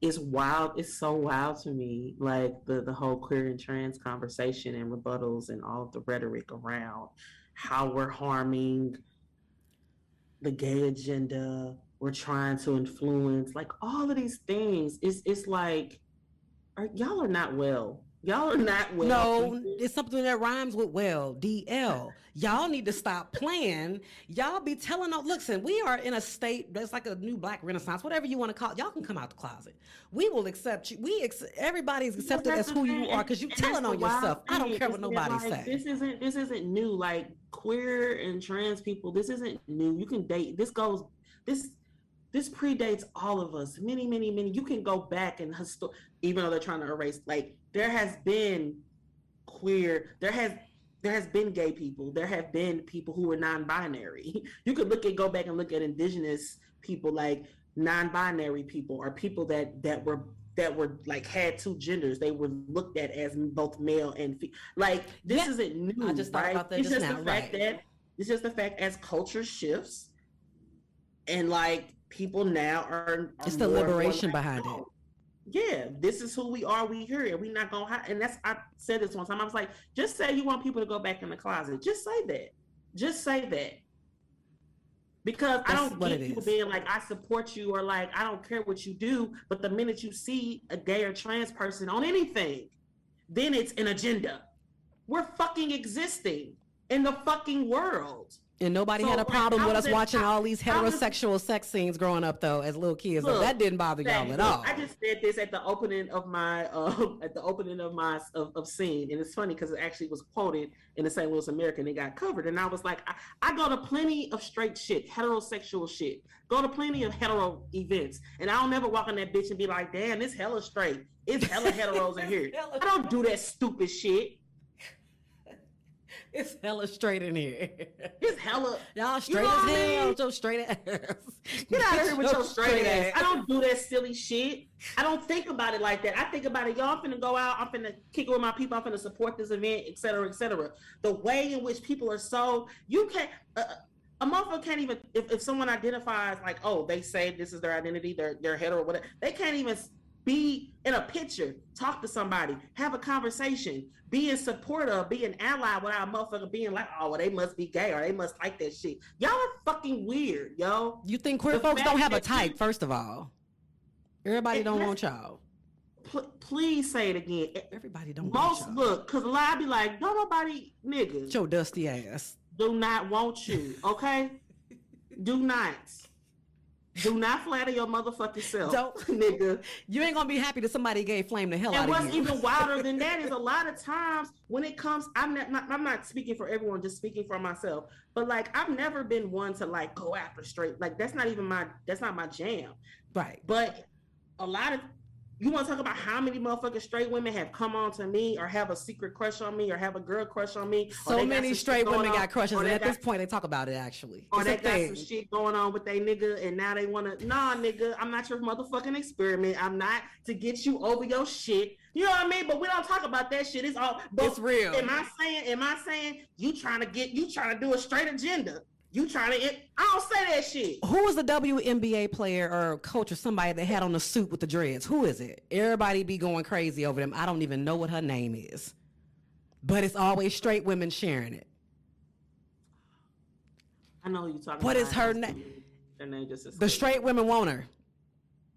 it's wild, it's so wild to me, like the the whole queer and trans conversation and rebuttals and all of the rhetoric around how we're harming the gay agenda we're trying to influence like all of these things. It's it's like are, y'all are not well y'all are not well No, it's something that rhymes with well, DL. Y'all need to stop playing. Y'all be telling us, listen, we are in a state that's like a new black renaissance, whatever you want to call it. Y'all can come out the closet. We will accept you. We ex- everybody's accepted as who you are because you and telling on yourself. I don't care is what nobody like, say. this isn't this isn't new like queer and trans people this isn't new you can date this goes this this predates all of us many many many you can go back and histo- even though they're trying to erase like there has been queer there has there has been gay people there have been people who were non-binary you could look at go back and look at indigenous people like non-binary people or people that that were that were like had two genders. They were looked at as both male and fe- like this Yeah. isn't new. I just thought right? about that it's just just now, the fact right. that it's just the fact as culture shifts and like people now are, are It's the more and more liberation behind it. Yeah, this is who we are. We here, and we not gonna hide. And that's I said this one time. I was like, just say you want people to go back in the closet. Just say that. Just say that. Because I don't get people is. being like, I support you, or like, I don't care what you do. But the minute you see a gay or trans person on anything, then it's an agenda. We're fucking existing in the fucking world. And nobody So, had a problem how with us watching how- all these how was- heterosexual sex scenes growing up, though, as little kids. so Look, that didn't bother y'all at all. I just said this at the opening of my um, at the opening of my of, of scene, and it's funny because it actually was quoted in the St. Louis American. It got covered, and I was like, I, I go to plenty of straight shit, heterosexual shit. Go to plenty of hetero events, and I'll never walk in that bitch and be like, damn, it's hella straight. It's hella heteros in here. I don't do that stupid shit. It's hella straight in here. It's hella. Y'all straight know as hell, with your straight ass. Get out of here with your straight ass. I don't do that silly shit. I don't think about it like that. I think about it, y'all finna go out, I'm finna kick it with my people, I'm finna support this event, et cetera, et cetera. The way in which people are so, you can't, uh, a motherfucker can't even, if, if someone identifies like, oh, they say this is their identity, they're, they're hetero, or whatever, they can't even be in a picture, talk to somebody, have a conversation, be in support of, be an ally without a motherfucker being like, oh, well, they must be gay or they must like that shit. Y'all are fucking weird, yo. You think queer The folks don't have a type, first of all? Everybody don't want y'all. Pl- please say it again. Everybody don't Most want y'all. look, cause a lot be like, don't nobody nigga your dusty ass. do not want you. Okay, do not, do not flatter your motherfucking self, Don't. nigga. You ain't gonna be happy that somebody gave flame the hell And out of you. And what's even wilder than that is a lot of times when it comes, I'm not, not, I'm not speaking for everyone, just speaking for myself. But like, I've never been one to like go after straight. Like that's not even my, that's not my jam. right. But a lot of you want to talk about how many motherfucking straight women have come on to me or have a secret crush on me or have a girl crush on me. So many straight women on, got crushes, and at got- this point, they talk about it. Actually, Or it's they got thing. some shit going on with they nigga, and now they want to. Nah, nigga, I'm not your motherfucking experiment. I'm not to get you over your shit. You know what I mean? But we don't talk about that shit. It's all. But It's real. Am I saying? Am I saying you trying to get? You trying to do a straight agenda? You trying to? I don't say that shit. Who was the WNBA player or coach or somebody that had on the suit with the dreads? Who is it? Everybody be going crazy over them. I don't even know what her name is, but it's always straight women sharing it. I know you talking. What about. is her name? Her name just The straight women want her.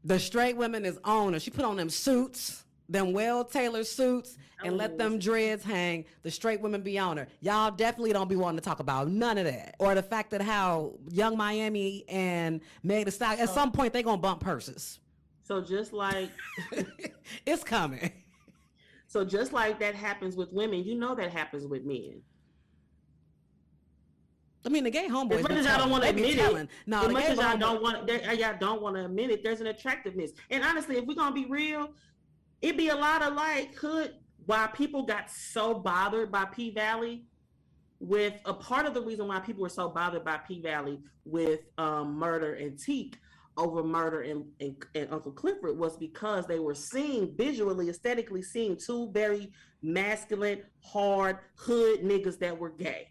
The straight women is on her. She put on them suits, them well tailored suits, and let them dreads hang. The straight women be on her. Y'all definitely don't be wanting to talk about none of that, or the fact that how Yung Miami and Meg Thee Stallion at some point they gonna bump purses. So just like it's coming. so just like that happens with women, you know that happens with men. I mean, the gay homeboys. As much as y'all don't want to admit it, No, as much as y'all don't want, y'all don't want to admit it. There's an attractiveness, and honestly, if we're gonna be real, it'd be a lot of like could why people got so bothered by P Valley. With a part of the reason why people were so bothered by P Valley with um, Murda and Teak over Murda and, and, and Uncle Clifford was because they were seeing visually, aesthetically seeing two very masculine, hard hood niggas that were gay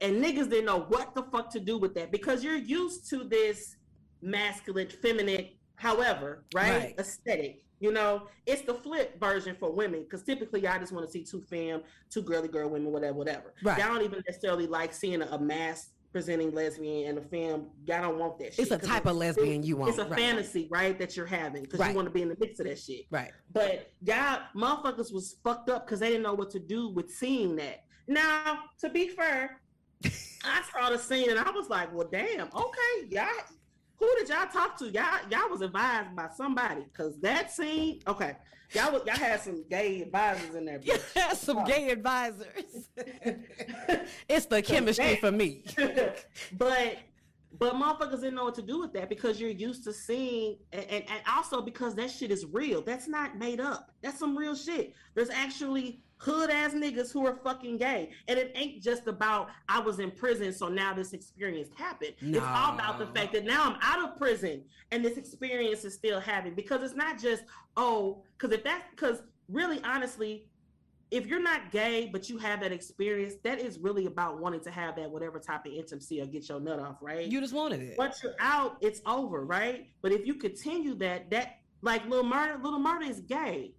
and niggas didn't know what the fuck to do with that because you're used to this masculine, feminine, however, right, Right. aesthetic. You know, it's the flip version for women because typically y'all just want to see two femme, two girly girl women, whatever, whatever. Right. Y'all don't even necessarily like seeing a, a mass presenting lesbian and a femme. Y'all don't want that shit. It's a type of lesbian you want. It's a right. fantasy, right, that you're having because Right. you want to be in the mix of that shit. Right. But y'all motherfuckers was fucked up because they didn't know what to do with seeing that. Now, to be fair, I saw the scene and I was like, well, damn, okay, y'all. Who did y'all talk to? Y'all, y'all was advised by somebody because that scene, okay, y'all was, y'all had some gay advisors in there. bitch. Yeah, some gay advisors. it's the chemistry that- for me. but But motherfuckers didn't know what to do with that because you're used to seeing, and, and, and also because that shit is real. That's not made up. That's some real shit. There's actually hood ass niggas who are fucking gay. And it ain't just about I was in prison, so now this experience happened. It's all about the fact that now I'm out of prison and this experience is still happening. Because it's not just, oh, because if that because really honestly, if you're not gay but you have that experience, that is really about wanting to have that whatever type of intimacy or get your nut off, right? You just wanted it. Once you're out, it's over, right? But if you continue that, that like Lil Murda, Lil Murda is gay.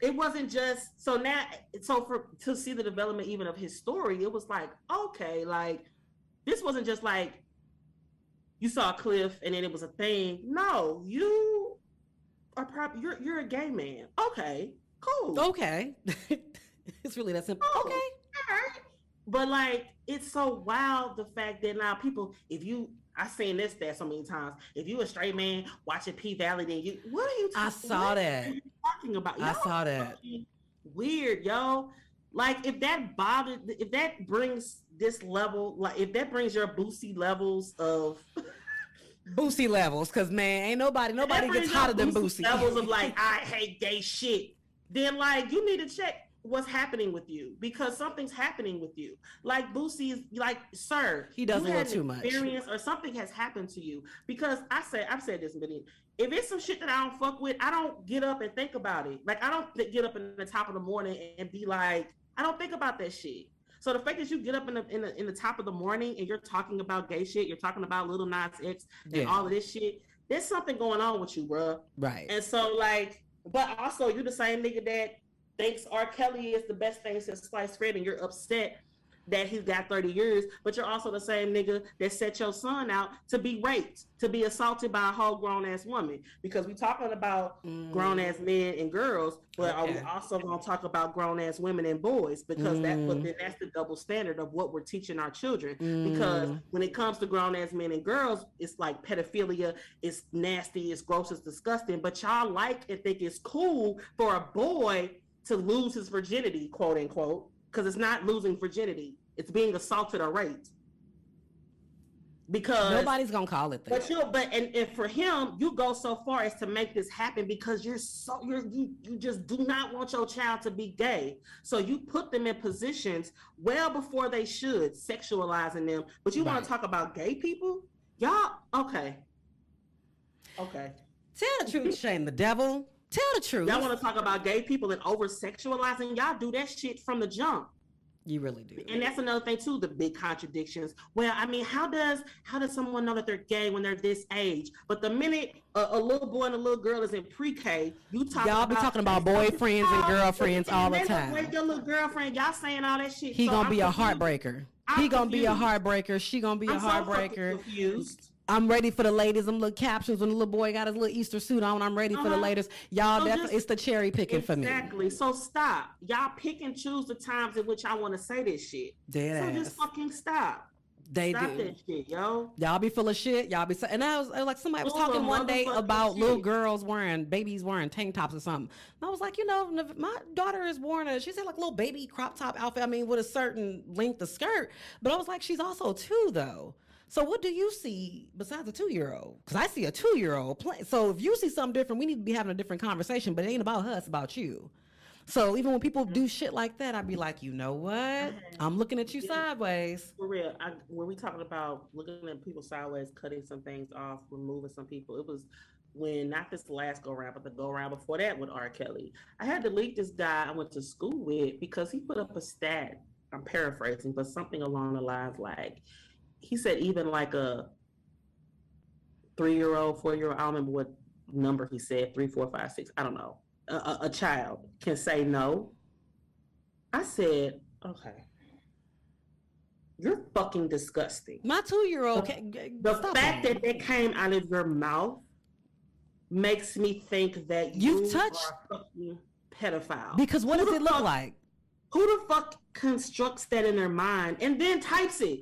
It wasn't just so now. So for to see the development even of his story, it was like okay, like this wasn't just like you saw a cliff and then it was a thing. No, you are probably you're you're a gay man. Okay, cool. Okay. it's really that simple. Oh. Okay. Alright. But like it's so wild the fact that now people, if you I seen this stat so many times, if you a straight man watching P Valley, then you what are you I talking saw what that. are you talking about? I Y'all saw that. Weird, yo. Like if that bothered if that brings this level, like if that brings your Boosie levels of Boosie levels, cause man, ain't nobody nobody gets hotter than Boosie. Levels of like I hate gay shit. Then like you need to check what's happening with you because something's happening with you. Like Boosie is like, sir, He doesn't a little had an too much. Experience or something has happened to you because I said I've said this many. If it's some shit that I don't fuck with, I don't get up and think about it. Like I don't get up in the top of the morning and be like, I don't think about that shit. So the fact that you get up in the in the, in the top of the morning and you're talking about gay shit, you're talking about Lil Nas X and Yeah. all of this shit, there's something going on with you, bruh. Right. And so, like, but also you the same nigga that thinks R. Kelly is the best thing since sliced bread, and you're upset that he's got 30 years, but you're also the same nigga that set your son out to be raped, to be assaulted by a whole grown ass woman. Because we talking about grown ass men and girls, but are we Mm. Also gonna talk about grown ass women and boys? Because that but Mm. then that's the double standard of what we're teaching our children. Because Mm. when it comes to grown ass men and girls, it's like pedophilia, it's nasty, it's gross, it's disgusting. But y'all like and think it's cool for a boy to lose his virginity, quote unquote, because it's not losing virginity, it's being assaulted or raped. Because Nobody's gonna call it that. but you but and, and for him, you go so far as to make this happen because you're so you're you, you just do not want your child to be gay. So you put them in positions well before they should, sexualizing them. But you want to talk about gay people? Y'all okay. Okay. Tell the truth, shame the devil. Tell the truth. Y'all want to talk about gay people and over sexualizing? Y'all do that shit from the jump. you really do. And that's another thing too, the big contradictions. Well, I mean, how does how does someone know that they're gay when they're this age? But the minute a, a little boy and a little girl is in pre-K, you talk Y'all be talking about boyfriends and oh, girlfriends all the time. Wait, your little girlfriend, y'all saying all that shit. He So gonna I'm be a heartbreaker. I'm he gonna be a heartbreaker. She gonna be a I'm so fucking heartbreaker. confused. I'm ready for the ladies. I'm little captions when the little boy got his little Easter suit on. I'm ready for the Uh-huh. ladies. Y'all, So definitely, just- it's the cherry picking for me. Exactly. So stop. Y'all pick and choose the times in which I want to say this shit. Dead so ass. just fucking stop. They stop do. that shit, yo. Y'all be full of shit. Y'all be sa- and I was uh, like somebody was of talking one day about little girls wearing babies wearing tank tops or something. And I was like, you know, my daughter is wearing a she said like little baby crop top outfit. I mean, with a certain length of skirt. But I was like, she's also two though. So what do you see besides a two year old? Because I see a two year old playing. So if you see something different, we need to be having a different conversation. But it ain't about her; it's about you. So even when people do shit like that, I'd be like, you know what? Uh-huh. I'm looking at you sideways. For real, I, when we talking about looking at people sideways, cutting some things off, removing some people, it was when not this last go round, but the go round before that with R. Kelly. I had to delete this guy I went to school with because he put up a stat. I'm paraphrasing, but something along the lines like he said even like a three year old, four year old, I don't remember what number he said, three, four, five, six, I don't know. A, a, a child can say no. I said, okay. You're fucking disgusting. My two year old. The- The fact that that came out of your mouth makes me think that You've you touched- are a fucking pedophile. because what Who does it look fuck- like? Who the fuck constructs that in their mind and then types it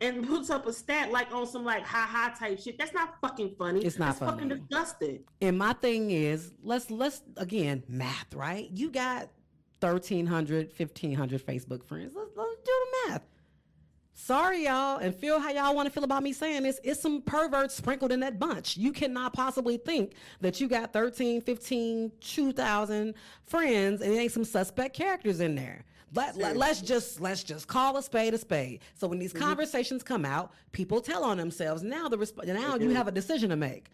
and puts up a stat like on some like ha ha type shit? That's not fucking funny. It's not That's fucking funny. disgusting. And my thing is, let's let's again math, right? You got 1,300, 1,500 Facebook friends. Let's, let's do the math. Sorry, y'all, and feel how y'all want to feel about me saying this. It's some perverts sprinkled in that bunch. You cannot possibly think that you got 13, 15, 2,000 friends and it ain't some suspect characters in there. Let, let, us just let's just call a spade a spade. So when these mm-hmm. conversations come out, people tell on themselves. Now the resp- now you have a decision to make.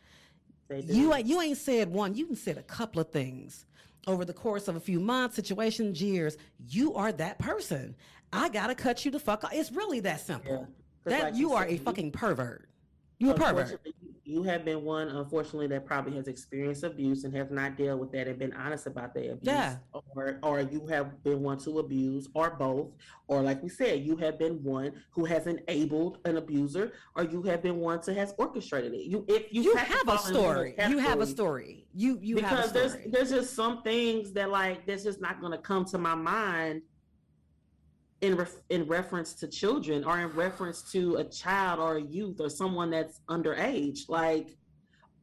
You you ain't said one. You can said a couple of things over the course of a few months, situations, years. You are that person. I gotta cut you the fuck off. It's really that simple. Yeah. That like you, you are a fucking pervert. You a pervert you have been one, unfortunately, that probably has experienced abuse and have not dealt with that and been honest about the abuse. Yeah. Or, or you have been one to abuse, or both. Or, like we said, you have been one who has enabled an abuser, or you have been one to has orchestrated it. You, if you, you have, have a story, you have a story. You, you because have a story. there's there's just some things that like that's just not going to come to my mind in ref- in reference to children or in reference to a child or a youth or someone that's underage like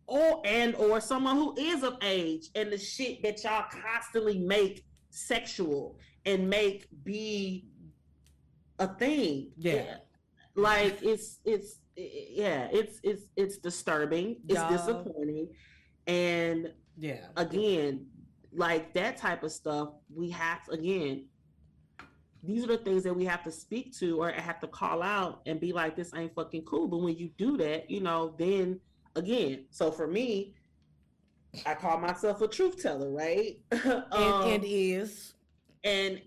or and or someone who is of age and the shit that y'all constantly make sexual and make be a thing. Yeah. Like it's it's yeah it's it's it's disturbing it's disappointing and yeah. again like that type of stuff we have to, again these are the things that we have to speak to or have to call out and be like, this ain't fucking cool. But when you do that, you know, then again, so for me, I call myself a truth teller, right? um, and, and is. And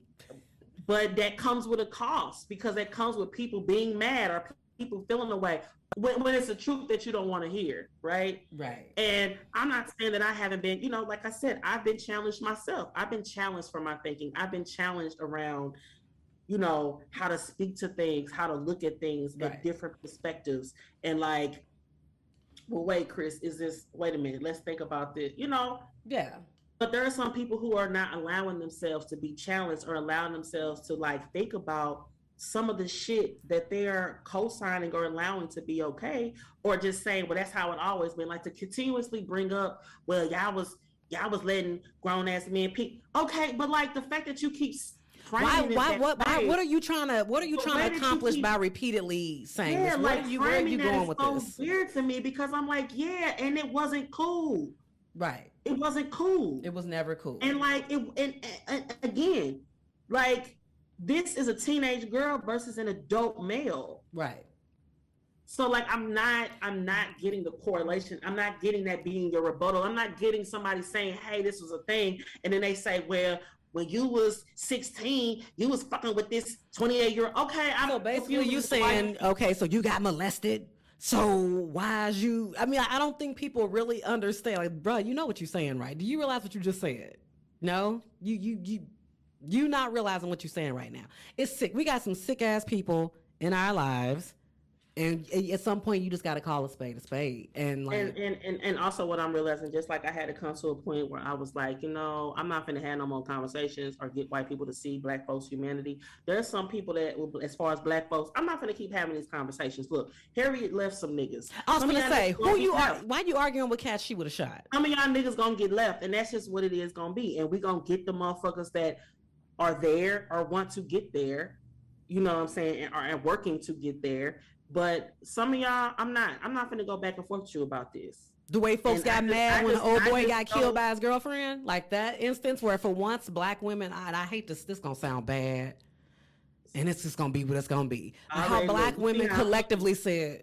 but that comes with a cost because that comes with people being mad or people feeling the way when, when it's a truth that you don't want to hear, right? Right. And I'm not saying that I haven't been, you know, like I said, I've been challenged myself. I've been challenged for my thinking. I've been challenged around you know how to speak to things how to look at things right. at different perspectives. And like well wait Kris is this wait a minute let's think about this you know? Yeah. But there are some people who are not allowing themselves to be challenged or allowing themselves to like think about some of the shit that they're co-signing or allowing to be okay or just saying well that's how it always been like to continuously bring up well y'all was y'all was letting grown ass men pick okay but like the fact that you keep why why what why, what are you trying to what are you trying to accomplish keep, by repeatedly saying yeah, this? What like, are you where are you going with so this? Weird to me because I'm like, yeah, and it wasn't cool. Right. It wasn't cool. It was never cool. And like it and, and again, like this is a teenage girl versus an adult male. Right. So like I'm not I'm not getting the correlation. I'm not getting that being your rebuttal. I'm not getting somebody saying, "Hey, this was a thing," and then they say, "Well, when you was 16, you was fucking with this 28 year old. Okay, I'm so basically you saying, okay, so you got molested. So why is you? I mean, I don't think people really understand. Like, bro, you know what you're saying, right? Do you realize what you just said? No, you you you you not realizing what you're saying right now. It's sick. We got some sick ass people in our lives and at some point you just got to call a spade a spade. And like and, and, and and also what i'm realizing just like i had to come to a point where i was like you know i'm not gonna have no more conversations or get white people to see black folks humanity. There's some people that as far as black folks i'm not gonna keep having these conversations. Look harriet left some niggas. I was some gonna say who you are why you arguing with cats she would have shot? How many y'all niggas gonna get left and that's just what it is gonna be. And we gonna get the motherfuckers that are there or want to get there you know what I'm saying, and are working to get there. But some of y'all, I'm not. I'm not gonna go back and forth with you about this. The way folks and got just, mad when the old boy got killed by his girlfriend, like that instance where for once black women, I, I hate this. This gonna sound bad, and it's just gonna be what it's gonna be. How black women collectively said,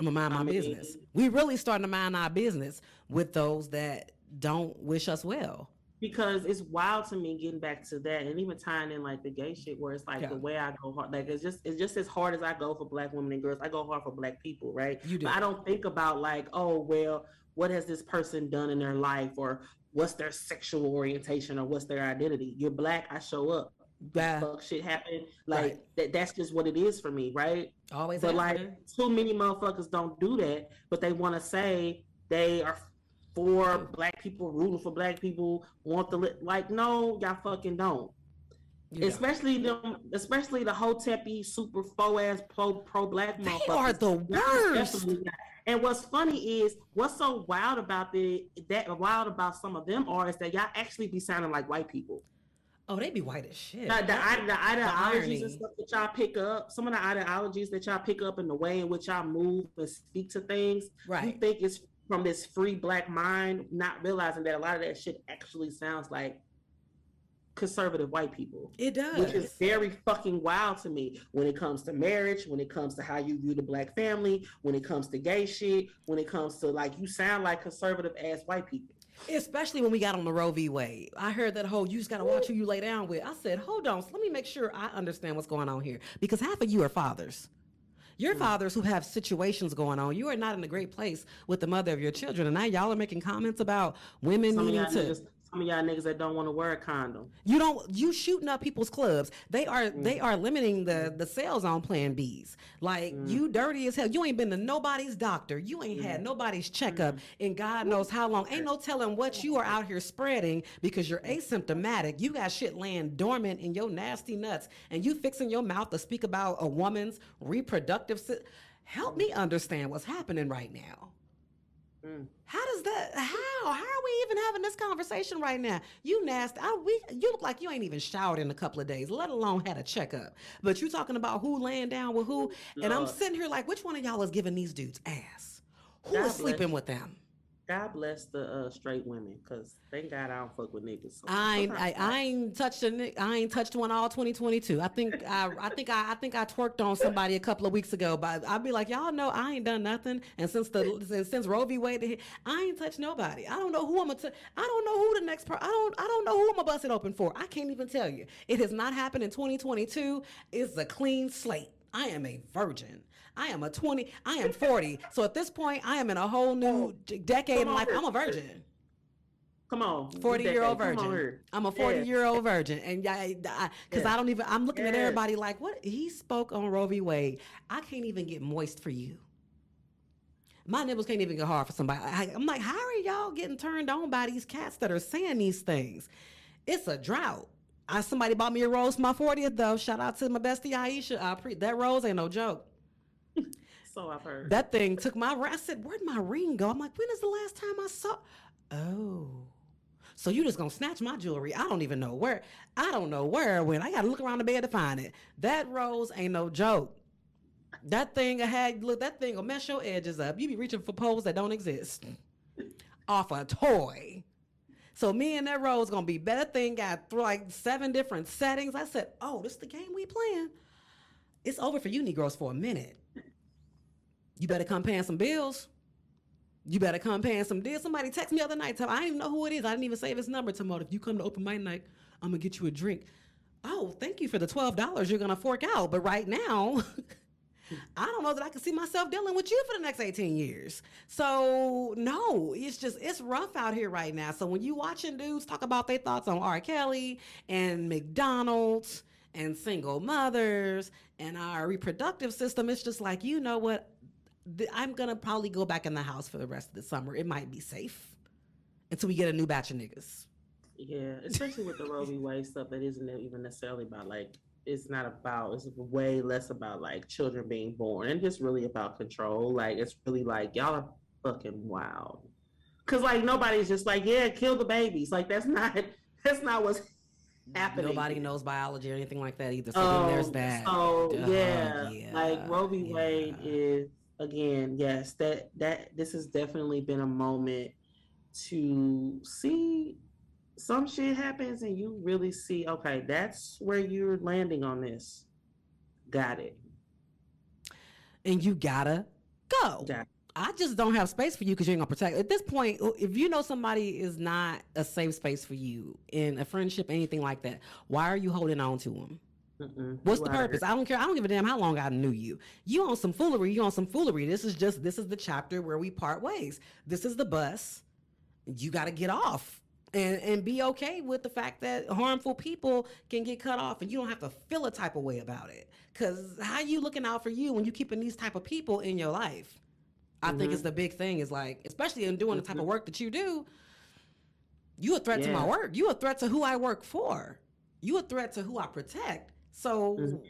"I'm gonna mind my I mean, business." We really starting to mind our business with those that don't wish us well because it's wild to me getting back to that and even tying in like the gay shit where it's like yeah. the way I go hard like it's just it's just as hard as I go for black women and girls I go hard for black people right you do. But I don't think about like oh well what has this person done in their life or what's their sexual orientation or what's their identity you're black I show up yeah. fuck shit happen like right. that that's just what it is for me right always but like too many motherfuckers don't do that but they want to say they are for black people, rooting for black people, want the li- like. No, y'all fucking don't. You especially them, especially the Hotepi super faux ass pro pro black. They are the worst. And what's funny is what's so wild about the that wild about some of them are is that y'all actually be sounding like white people. Oh, they be white as shit. The, the, the, the ideologies and stuff that y'all pick up, some of the ideologies that y'all pick up in the way in which y'all move and speak to things, you think it's from this free black mind, not realizing that a lot of that shit actually sounds like conservative white people. It does. Which is very fucking wild to me when it comes to marriage, when it comes to how you view the black family, when it comes to gay shit, when it comes to like you sound like conservative ass white people. Especially when we got on the Roe v. Wade. I heard that whole you just gotta watch who you lay down with. I said, hold on, so let me make sure I understand what's going on here. Because half of you are fathers. You're Mm. fathers who have situations going on. You are not in a great place with the mother of your children. And now y'all are making comments about women Some needing to some of y'all niggas that don't want to wear a condom. you don't you shooting up people's clubs. They are Mm. they are limiting the the sales on plan Bs. Like Mm. you dirty as hell. You ain't been to nobody's doctor. You ain't Mm. had nobody's checkup in God knows how long. Ain't no telling what you are out here spreading because you're asymptomatic. You got shit laying dormant in your nasty nuts and you fixing your mouth to speak about a woman's reproductive si- Help me understand what's happening right now. Mm. How does that? How? How are we even having this conversation right now? You nasty. I, we, you look like you ain't even showered in a couple of days, let alone had a checkup. But you talking about who laying down with who? And I'm sitting here like, which one of y'all is giving these dudes ass? Who God sleeping with them? God bless the uh, straight women, cause thank God I don't fuck with niggas. So I ain't, I, I ain't touched a, I ain't touched one all 2022. I think I, I think I, I think I twerked on somebody a couple of weeks ago, but I'd be like, y'all know I ain't done nothing. And since the since, since Roe v. Wade, I ain't touched nobody. I don't know who I'm gonna. T- I don't know who the next part. I don't. I don't know who I'm gonna bust it open for. I can't even tell you. It has not happened in 2022. It's a clean slate. I am a virgin. I am a 20. I am 40. So at this point, I am in a whole new decade in life. I'm a virgin. Come on, 40 year old decade. Come on virgin. I'm a Yeah. 40 year old virgin. And yeah, because Yeah. I don't even, I'm looking at everybody like, what? He spoke on Roe v. Wade. I can't even get moist for you. My nipples can't even get hard for somebody. I, I'm like, how are y'all getting turned on by these cats that are saying these things? It's a drought. I, somebody bought me a rose for my 40th though. Shout out to my bestie Aisha. I pre- that rose ain't no joke. So I've heard. That thing took my. I said, "Where'd my ring go?" I'm like, "When is the last time I saw?" Oh, so you just gonna snatch my jewelry? I don't even know where. I don't know where went. I gotta look around the bed to find it. That rose ain't no joke. That thing I had look. That thing will mess your edges up. You be reaching for poles that don't exist off a toy. So me and that rose gonna be better. Thing got through like seven different settings. I said, "Oh, this is the game we playing." It's over for you Negroes for a minute. You better come paying some bills. You better come paying some bills. Somebody text me the other night. Tell I didn't even know who it is. I didn't even save his number. Tomorrow, if you come to open my night, I'm gonna get you a drink. Oh, thank you for the twelve dollars you're gonna fork out. But right now, I don't know that I can see myself dealing with you for the next 18 years. So no, it's just it's rough out here right now. So when you watching dudes talk about their thoughts on R. Kelly and McDonald's and single mothers and our reproductive system, it's just like you know what I'm gonna probably go back in the house for the rest of the summer. It might be safe until we get a new batch of niggas. Yeah, especially with the Roe v. Wade stuff that isn't even necessarily about like it's not about it's way less about like children being born and just really about control. Like it's really like y'all are fucking wild. Cause like nobody's just like, yeah, kill the babies. Like that's not that's not what's happening. Nobody knows biology or anything like that either. So then there's that. So Uh, yeah, yeah, like Roe v. yeah. Wade is again, yes, that that this has definitely been a moment to see some shit happens and you really see, okay, that's where you're landing on this. Got it. and you gotta go. I just don't have space for you because you ain't gonna protect. At this point, if you know somebody is not a safe space for you in a friendship, anything like that, why are you holding on to them? Mm-mm. What's the purpose? I don't care. I don't give a damn how long I knew you. You on some foolery. You on some foolery. This is just this is the chapter where we part ways. This is the bus. You got to get off and and be okay with the fact that harmful people can get cut off, and you don't have to feel a type of way about it. Cause how you looking out for you when you keeping these type of people in your life? I think Mhm. it's the big thing. Is like, especially in doing the type of Mhm. work that you do. You a threat to my work. You a threat to who I work for. You a threat to who I protect. So Mhm.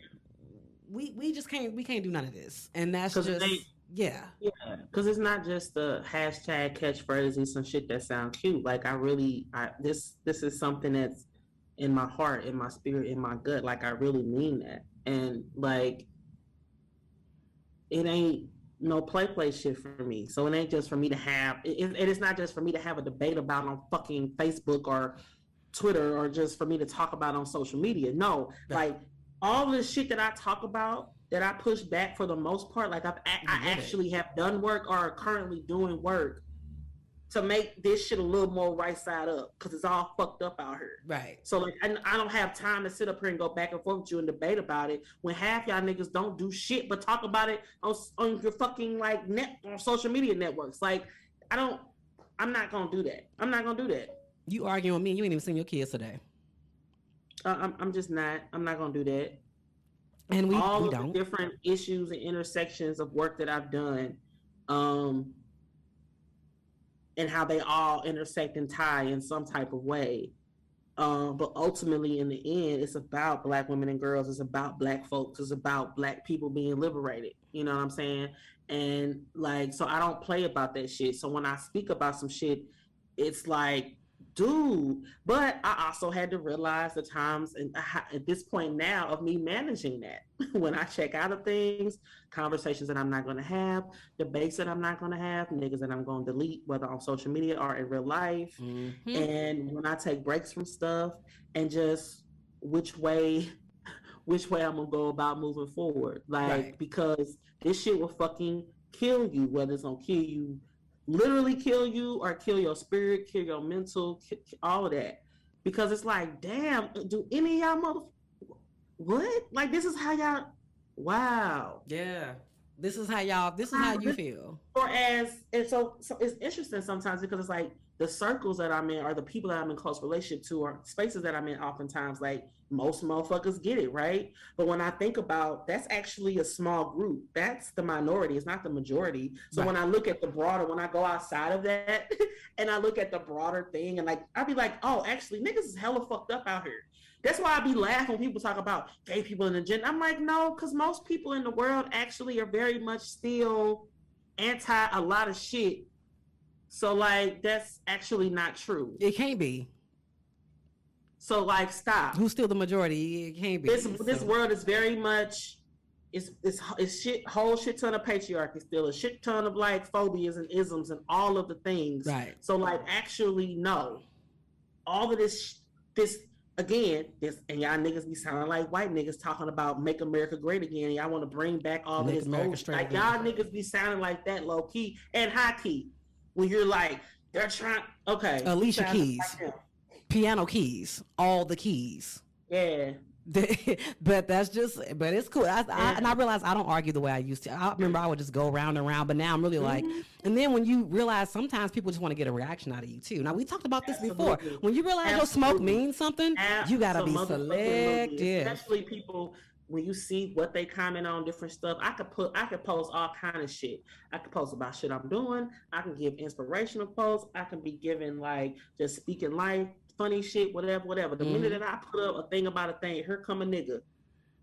we we just can't we can't do none of this, and that's just yeah. Yeah, because it's not just the hashtag catchphrase and some shit that sound cute. Like I really, I this this is something that's in my heart, in my spirit, in my gut. Like I really mean that. And like it ain't no play play shit for me. So it ain't just for me to have it, it is not just for me to have a debate about on fucking Facebook or Twitter or just for me to talk about on social media. No, like all the shit that I talk about that I push back for the most part, like I've I, I actually have done work or are currently doing work to make this shit a little more right side up because it's all fucked up out here. Right. So like, I, I, don't have time to sit up here and go back and forth with you and debate about it when half y'all niggas don't do shit but talk about it on on your fucking like net on social media networks. Like, I don't. I'm not gonna do that. I'm not gonna do that. You arguing with me? You ain't even seen your kids today. Uh, I'm, I'm just not. I'm not gonna do that. And we all we don't. the different issues and intersections of work that I've done. Um, and how they all intersect and tie in some type of way. Um, but ultimately, in the end, it's about black women and girls. It's about black folks. It's about black people being liberated. You know what I'm saying? And like, so I don't play about that shit. So when I speak about some shit, it's like dude. But I also had to realize the times and at this point now of me managing that when I check out of things, conversations that I'm not going to have, debates that I'm not going to have, niggas that I'm going to delete, whether on social media or in real life. Mm-hmm. And when I take breaks from stuff and just which way which way I'm gonna go about moving forward. Like Right. because this shit will fucking kill you, whether it's gonna kill you literally kill you or kill your spirit, kill your mental, all of that. Because it's like, damn, do any of y'all mother what? Like this is how y'all wow. Yeah. This is how y'all. This is how you feel. Or as and so, so it's interesting sometimes because it's like the circles that I'm in or the people that I'm in close relationship to or spaces that I'm in oftentimes like most motherfuckers get it, right? But when I think about that's actually a small group. That's the minority, it's not the majority. So Right. when I look at the broader, when I go outside of that and I look at the broader thing and like I'd be like, oh actually niggas is hella fucked up out here. That's why I be laughing when people talk about gay people in the gender. I'm like, no, because most people in the world actually are very much still anti a lot of shit. So like that's actually not true. It can't be. So like stop. Who's still the majority? It can't be. This this world is very much it's it's it's shit whole shit ton of patriarchy still a shit ton of like phobias and isms and all of the things. Right. So like actually no. All of this this again, this and y'all niggas be sounding like white niggas talking about make America great again. Y'all want to bring back all Make of this America old- like again. y'all niggas be sounding like that low key and high key. When you're like, they're trying okay. Alicia Keys. like. Piano keys. All the keys. Yeah. but that's just but it's cool I, I, and i realize i don't argue the way i used to i remember i would just go around and around but now i'm really like Mm-hmm. and then when you realize sometimes people just want to get a reaction out of you too now we talked about this before when you realize your smoke means something you gotta be Absolutely. selective Especially people when you see what they comment on different stuff. I could put I could post all kind of shit. I could post about shit I'm doing. I can give inspirational posts. I can be giving like just speaking life, funny shit, whatever, whatever. The minute Mhm. that I put up a thing about a thing, here come a nigga.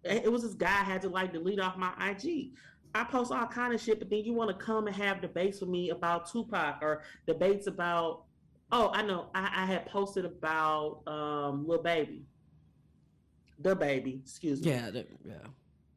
It it was this guy I had to like delete off my IG. I post all kind of shit, but then you want to come and have debates with me about Tupac or debates about Oh, I know. I, I had posted about um Lil Baby. DaBaby, excuse me. yeah the- yeah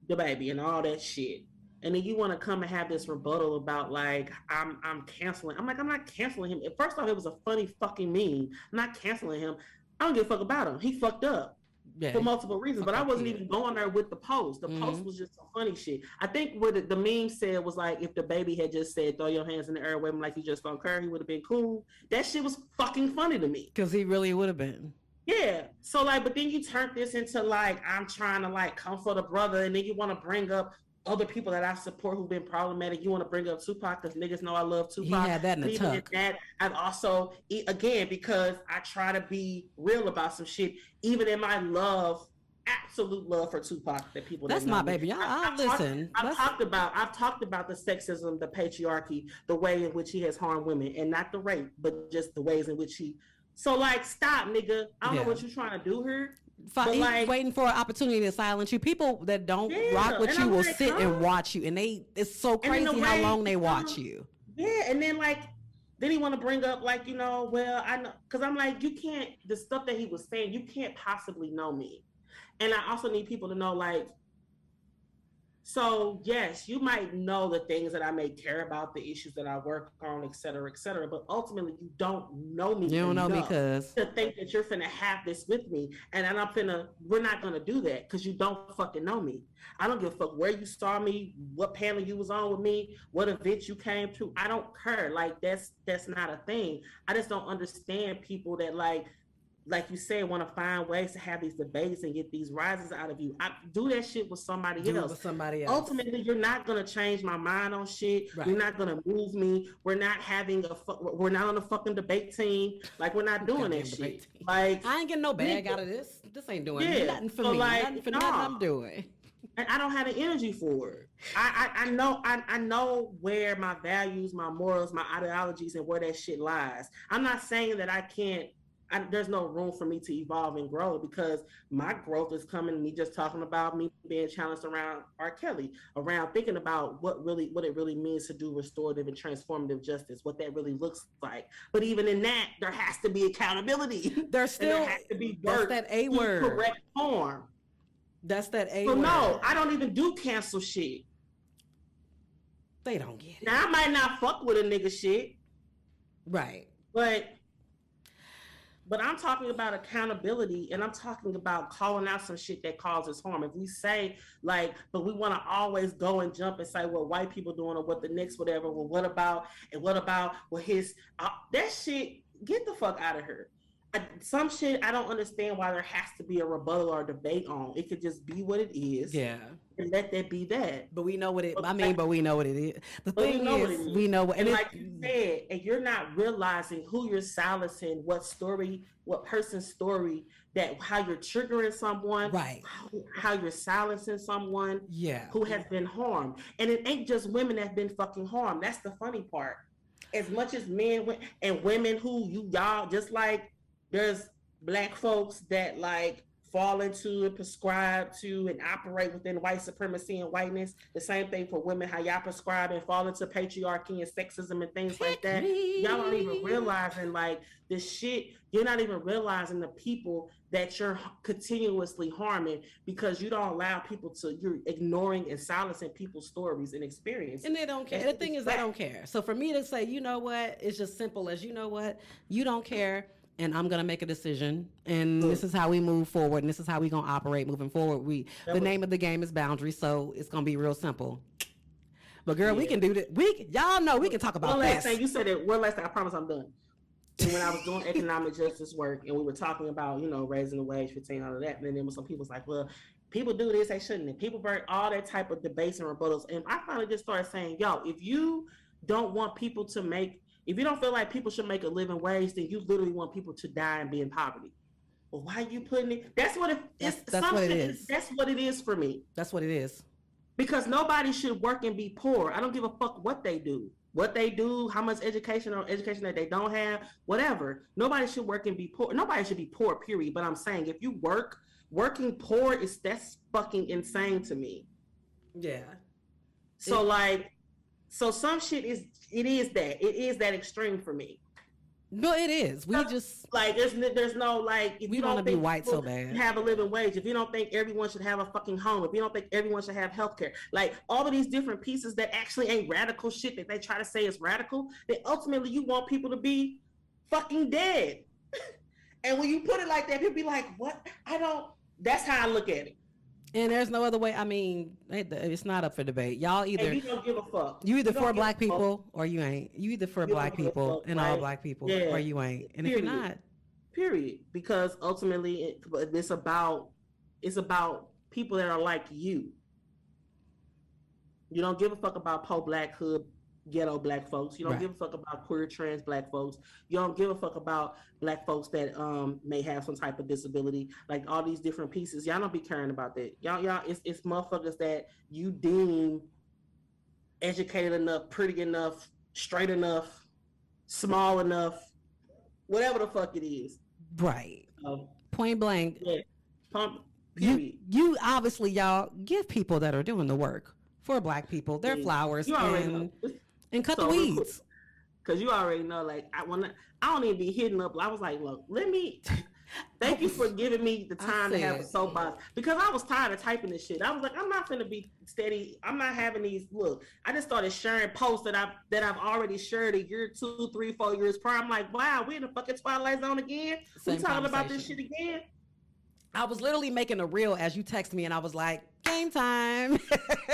DaBaby and all that shit. And then you want to come and have this rebuttal about like I'm I'm canceling. I'm like, I'm not canceling him. First off, it was a funny fucking meme. I'm not canceling him. I don't give a fuck about him. He fucked up yeah for multiple reasons, but I wasn't even going there with the post. The post Mhm. was just some funny shit. I think what the, the meme said was like, if DaBaby had just said, "Throw your hands in the air, wave 'em like you just don't care," he would have been cool. That shit was fucking funny to me. because he really would have been Yeah. So like, but then you turn this into like I'm trying to like come for the brother, and then you want to bring up other people that I support who've been problematic. You want to bring up Tupac because niggas know I love he Tupac. had that in the even tuck that, I've also again because I try to be real about some shit, even in my love, absolute love for Tupac that people. that's my baby I, I, talked- listen I've talked about I've talked about the sexism, the patriarchy, the way in which he has harmed women, and not the rape, but just the ways in which he. So like, stop, nigga. I don't Yeah. know what you're trying to do here. But, like- waiting for an opportunity to silence you. People that don't Yeah, rock with you I'm will like, sit huh? and watch you, and they it's so crazy how way, long they um, watch you. Yeah, and then like, then he want to bring up like you know, well, I know because I'm like, you can't the stuff that he was saying, you can't possibly know me, and I also need people to know like so yes, you might know the things that I may care about, the issues that I work on, et cetera, et cetera. But ultimately, you don't know me. You don't know me because to think that you're gonna have this with me, and I'm gonna. We're not gonna do that because you don't fucking know me. I don't give a fuck where you saw me, what panel you was on with me, what event you came to. I don't care. Like that's that's not a thing. I just don't understand people that like like you said, want to find ways to have these debates and get these rises out of you. I do that shit with somebody do else. with somebody else. Ultimately, you're not gonna change my mind on shit. Right. You're not gonna move me. We're not having a. Fu- we're not on a fucking debate team. Like we're not doing that shit. team. Like I ain't getting no bag Nigga. out of this. This ain't doing Yeah, nothing for so, me. like, nothing for nah. nothing I'm doing. and I don't have the energy for it. I, I, I know I, I know where my values, my morals, my ideologies, and where that shit lies. I'm not saying that I can't. I, there's no room for me to evolve and grow because my growth is coming. Me just talking about me being challenged around R. Kelly, around thinking about what really what it really means to do restorative and transformative justice, what that really looks like. But even in that, there has to be accountability. There's and there still has to be work that A word. correct form. That's that A So word. no, I don't even do cancel shit. They don't get it. Now I might not fuck with a nigga shit, Right. but but I'm talking about accountability and I'm talking about calling out some shit that causes harm. If we say like, but we want to always go and jump and say what white people doing or what the next whatever. Well, what about and what about well his uh, that shit? Get the fuck out of here. I, some shit I don't understand why there has to be a rebuttal or debate on. It could just be what it is. Yeah. And let that be that. But we know what it. I mean, like- but we know what it is. The But we thing is, what is, it is. we know what. And And like you said, and you're not realizing who you're silencing, what story, what person's story, that how you're triggering someone, right. how, how you're silencing someone Yeah. who has been harmed. And it ain't just women that have been fucking harmed. That's the funny part. As much as men and women who you y'all just like there's black folks that like fall into and prescribe to and operate within white supremacy and whiteness. The same thing for women, how y'all prescribe and fall into patriarchy and sexism and things like that. Y'all aren't even realizing like the shit, you're not even realizing the people that you're continuously harming because you don't allow people to you're ignoring and silencing people's stories and experiences. And they don't care. That's The thing is, they don't care. So for me to say, you know what, it's just simple as you know what, you don't care, and I'm gonna make a decision, and this is how we move forward, and this is how we gonna operate moving forward. We the was- name of the game is boundaries, so it's gonna be real simple. But girl, we can do that. We y'all know we can talk about one last this. thing, you said it. One last thing, I promise I'm done. And when I was doing economic justice work, and we were talking about, you know, raising the wage, 15, all of that, and then there was some people was like, well, people do this, they shouldn't. And people bring all that type of debates and rebuttals. And I finally just started saying, yo, if you don't want people to make, if you don't feel like people should make a living wage, then you literally want people to die and be in poverty. Well, why are you putting it? That's what it. That's- it's that's what it shit- is. That's what it is for me That's what it is. because nobody should work and be poor. I don't give a fuck what they do, what they do, how much education or education that they don't have, whatever. Nobody should work and be poor. Nobody should be poor, period. But I'm saying if you work, working poor is that's fucking insane to me. Yeah. So It- like, so some shit is it is that it is that extreme for me. No, it is. We just Like there's there's no like if We don't wanna be white so bad. have a living wage, if you don't think everyone should have a fucking home, if you don't think everyone should have health care, like all of these different pieces that actually ain't radical shit that they try to say is radical, then ultimately you want people to be fucking dead. and when you put it like that, people be like, "What? I don't." That's how I look at it. And there's no other way. I mean, it- it's not up for debate. Y'all either And you don't give a fuck. You either don't for black people or you ain't. You either for You black people fuck, and all black people Yeah. or you ain't. And if you're not, period because ultimately it, it's about it's about people that are like you you don't give a fuck about poor black hood ghetto black folks you don't Right. give a fuck about queer trans black folks you don't give a fuck about black folks that um may have some type of disability like all these different pieces y'all don't be caring about that y'all y'all it's, it's motherfuckers that you deem educated enough pretty enough straight enough small enough whatever the fuck it is right? um, Point blank. yeah. Pump. You you obviously y'all give people that are doing the work for black people their Yeah. flowers You and know. And cut So, the weeds. because you already know. Like I want to, I don't even be hitting up. I was like, look, let me. Thank you for giving me the time to have a soapbox because I was tired of typing this shit. I was like, I'm not gonna be steady. I'm not having these. Look, I just started sharing posts that I've that I've already shared a year, two, three, four years prior. I'm like, wow, we in the fucking twilight zone again. Same we talking about this shit again. I was literally making a reel as you text me, and I was like, "Game time,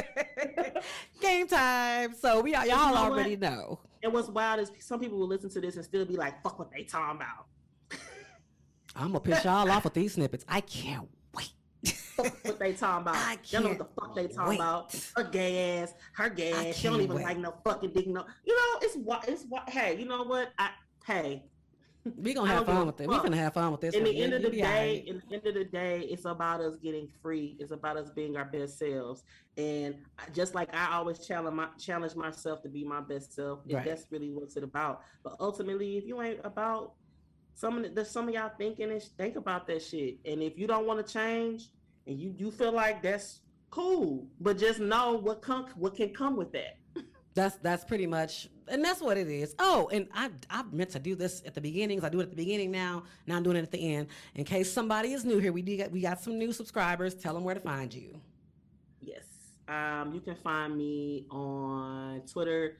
game time." So we y'all you know already what? know. And what's wild is some people will listen to this and still be like, "Fuck what they talking about." I'm gonna piss y'all off with these snippets. I can't wait. what they talking about? I can't Y'all know what the fuck they talking wait. about? Her gay ass, her gay ass. She don't even wait. like no fucking dick. No, you know it's what it's what. Hey, you know what? I hey. We gonna have fun with it. We gonna have fun with this. In the end of the day, in the end of the day, it's about us getting free. It's about us being our best selves. And just like I always challenge my challenge myself to be my best self, right. that's really what's it about. But ultimately, if you ain't about some of the, some of y'all thinking and think about that shit. And if you don't want to change and you you feel like that's cool, but just know what come what can come with that. That's that's pretty much, and that's what it is. Oh, and I I meant to do this at the beginning. Because I do it at the beginning now. Now I'm doing it at the end. In case somebody is new here, we do get we got some new subscribers. Tell them where to find you. Yes, um, you can find me on Twitter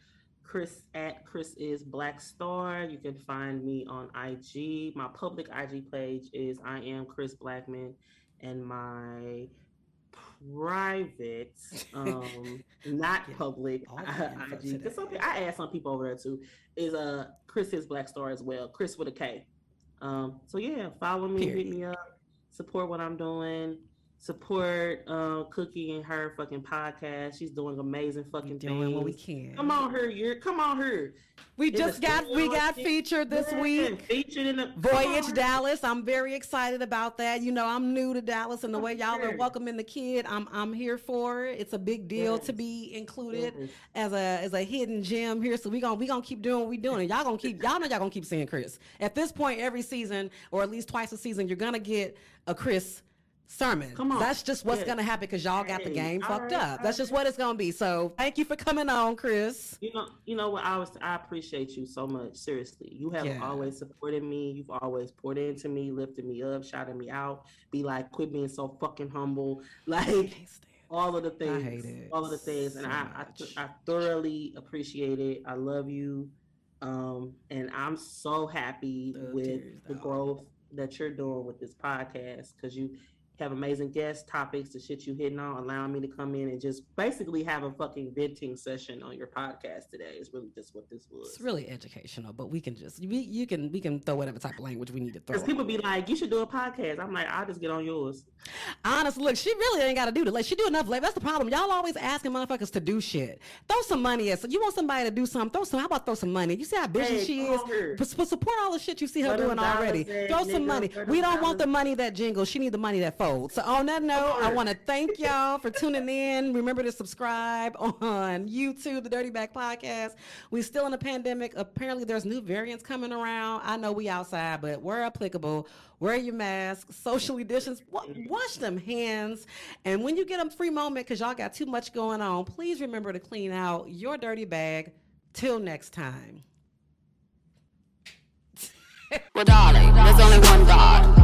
Kris at Kris is Black Star. You can find me on IG. My public IG page is I am Kris Blackmon, and my private, um, not public IG. Because some I ask some people over there too. Is uh Kris is Black Star as well. Kris with a K. Um, so yeah, follow me, Period. hit me up, support what I'm doing support uh, Cookie and her fucking podcast. She's doing amazing fucking doing things. what we can. Come on her, you're come on her. We in just got we got featured this yeah, week. Featured in the Voyage Dallas. I'm very excited about that. You know, I'm new to Dallas and the way y'all are welcoming the kid, I'm I'm here for it. It's a big deal yes. to be included yes. as a as a hidden gem here. So we gonna we gonna keep doing what we doing. And y'all gonna keep y'all know y'all gonna keep seeing Kris. At this point, every season or at least twice a season, you're gonna get a Kris sermon. Come on. That's just what's yeah. going to happen because y'all got the game fucked right, up. That's just what it's going to be. So thank you for coming on, Kris. You know, you know what? I was, I appreciate you so much. Seriously, you have yeah. always supported me. You've always poured into me, lifted me up, shouted me out. Be like, quit being so fucking humble. Like all of the things, I hate it, all of the things, and so I, I, I thoroughly appreciate it. I love you. Um, and I'm so happy with the growth that you're doing with this podcast because you have amazing guest topics, the shit you hitting on, allowing me to come in and just basically have a fucking venting session on your podcast today. Is really just what this was. It's really educational, but we can just we you can we can throw whatever type of language we need to throw. Because people be like, you should do a podcast. I'm like, I'll just get on yours. Honestly, look, she really ain't got to do it. Like she do enough. Like that's the problem. Y'all always asking motherfuckers to do shit. Throw some money at. So you want somebody to do something? Throw some. How about throw some money? You see how busy hey, she is. But support all the shit you see her doing already. Throw some money. We don't want the money that jingles. She need the money that folds. So on that note, I want to thank y'all for tuning in. Remember to subscribe on YouTube, the Dirty Bag Podcast. We're still in a pandemic. Apparently, there's new variants coming around. I know we outside, but we're applicable, wear your mask, socially distance, wash them hands, and when you get a free moment, because y'all got too much going on, please remember to clean out your dirty bag. Till next time. Well, darling, there's only one God.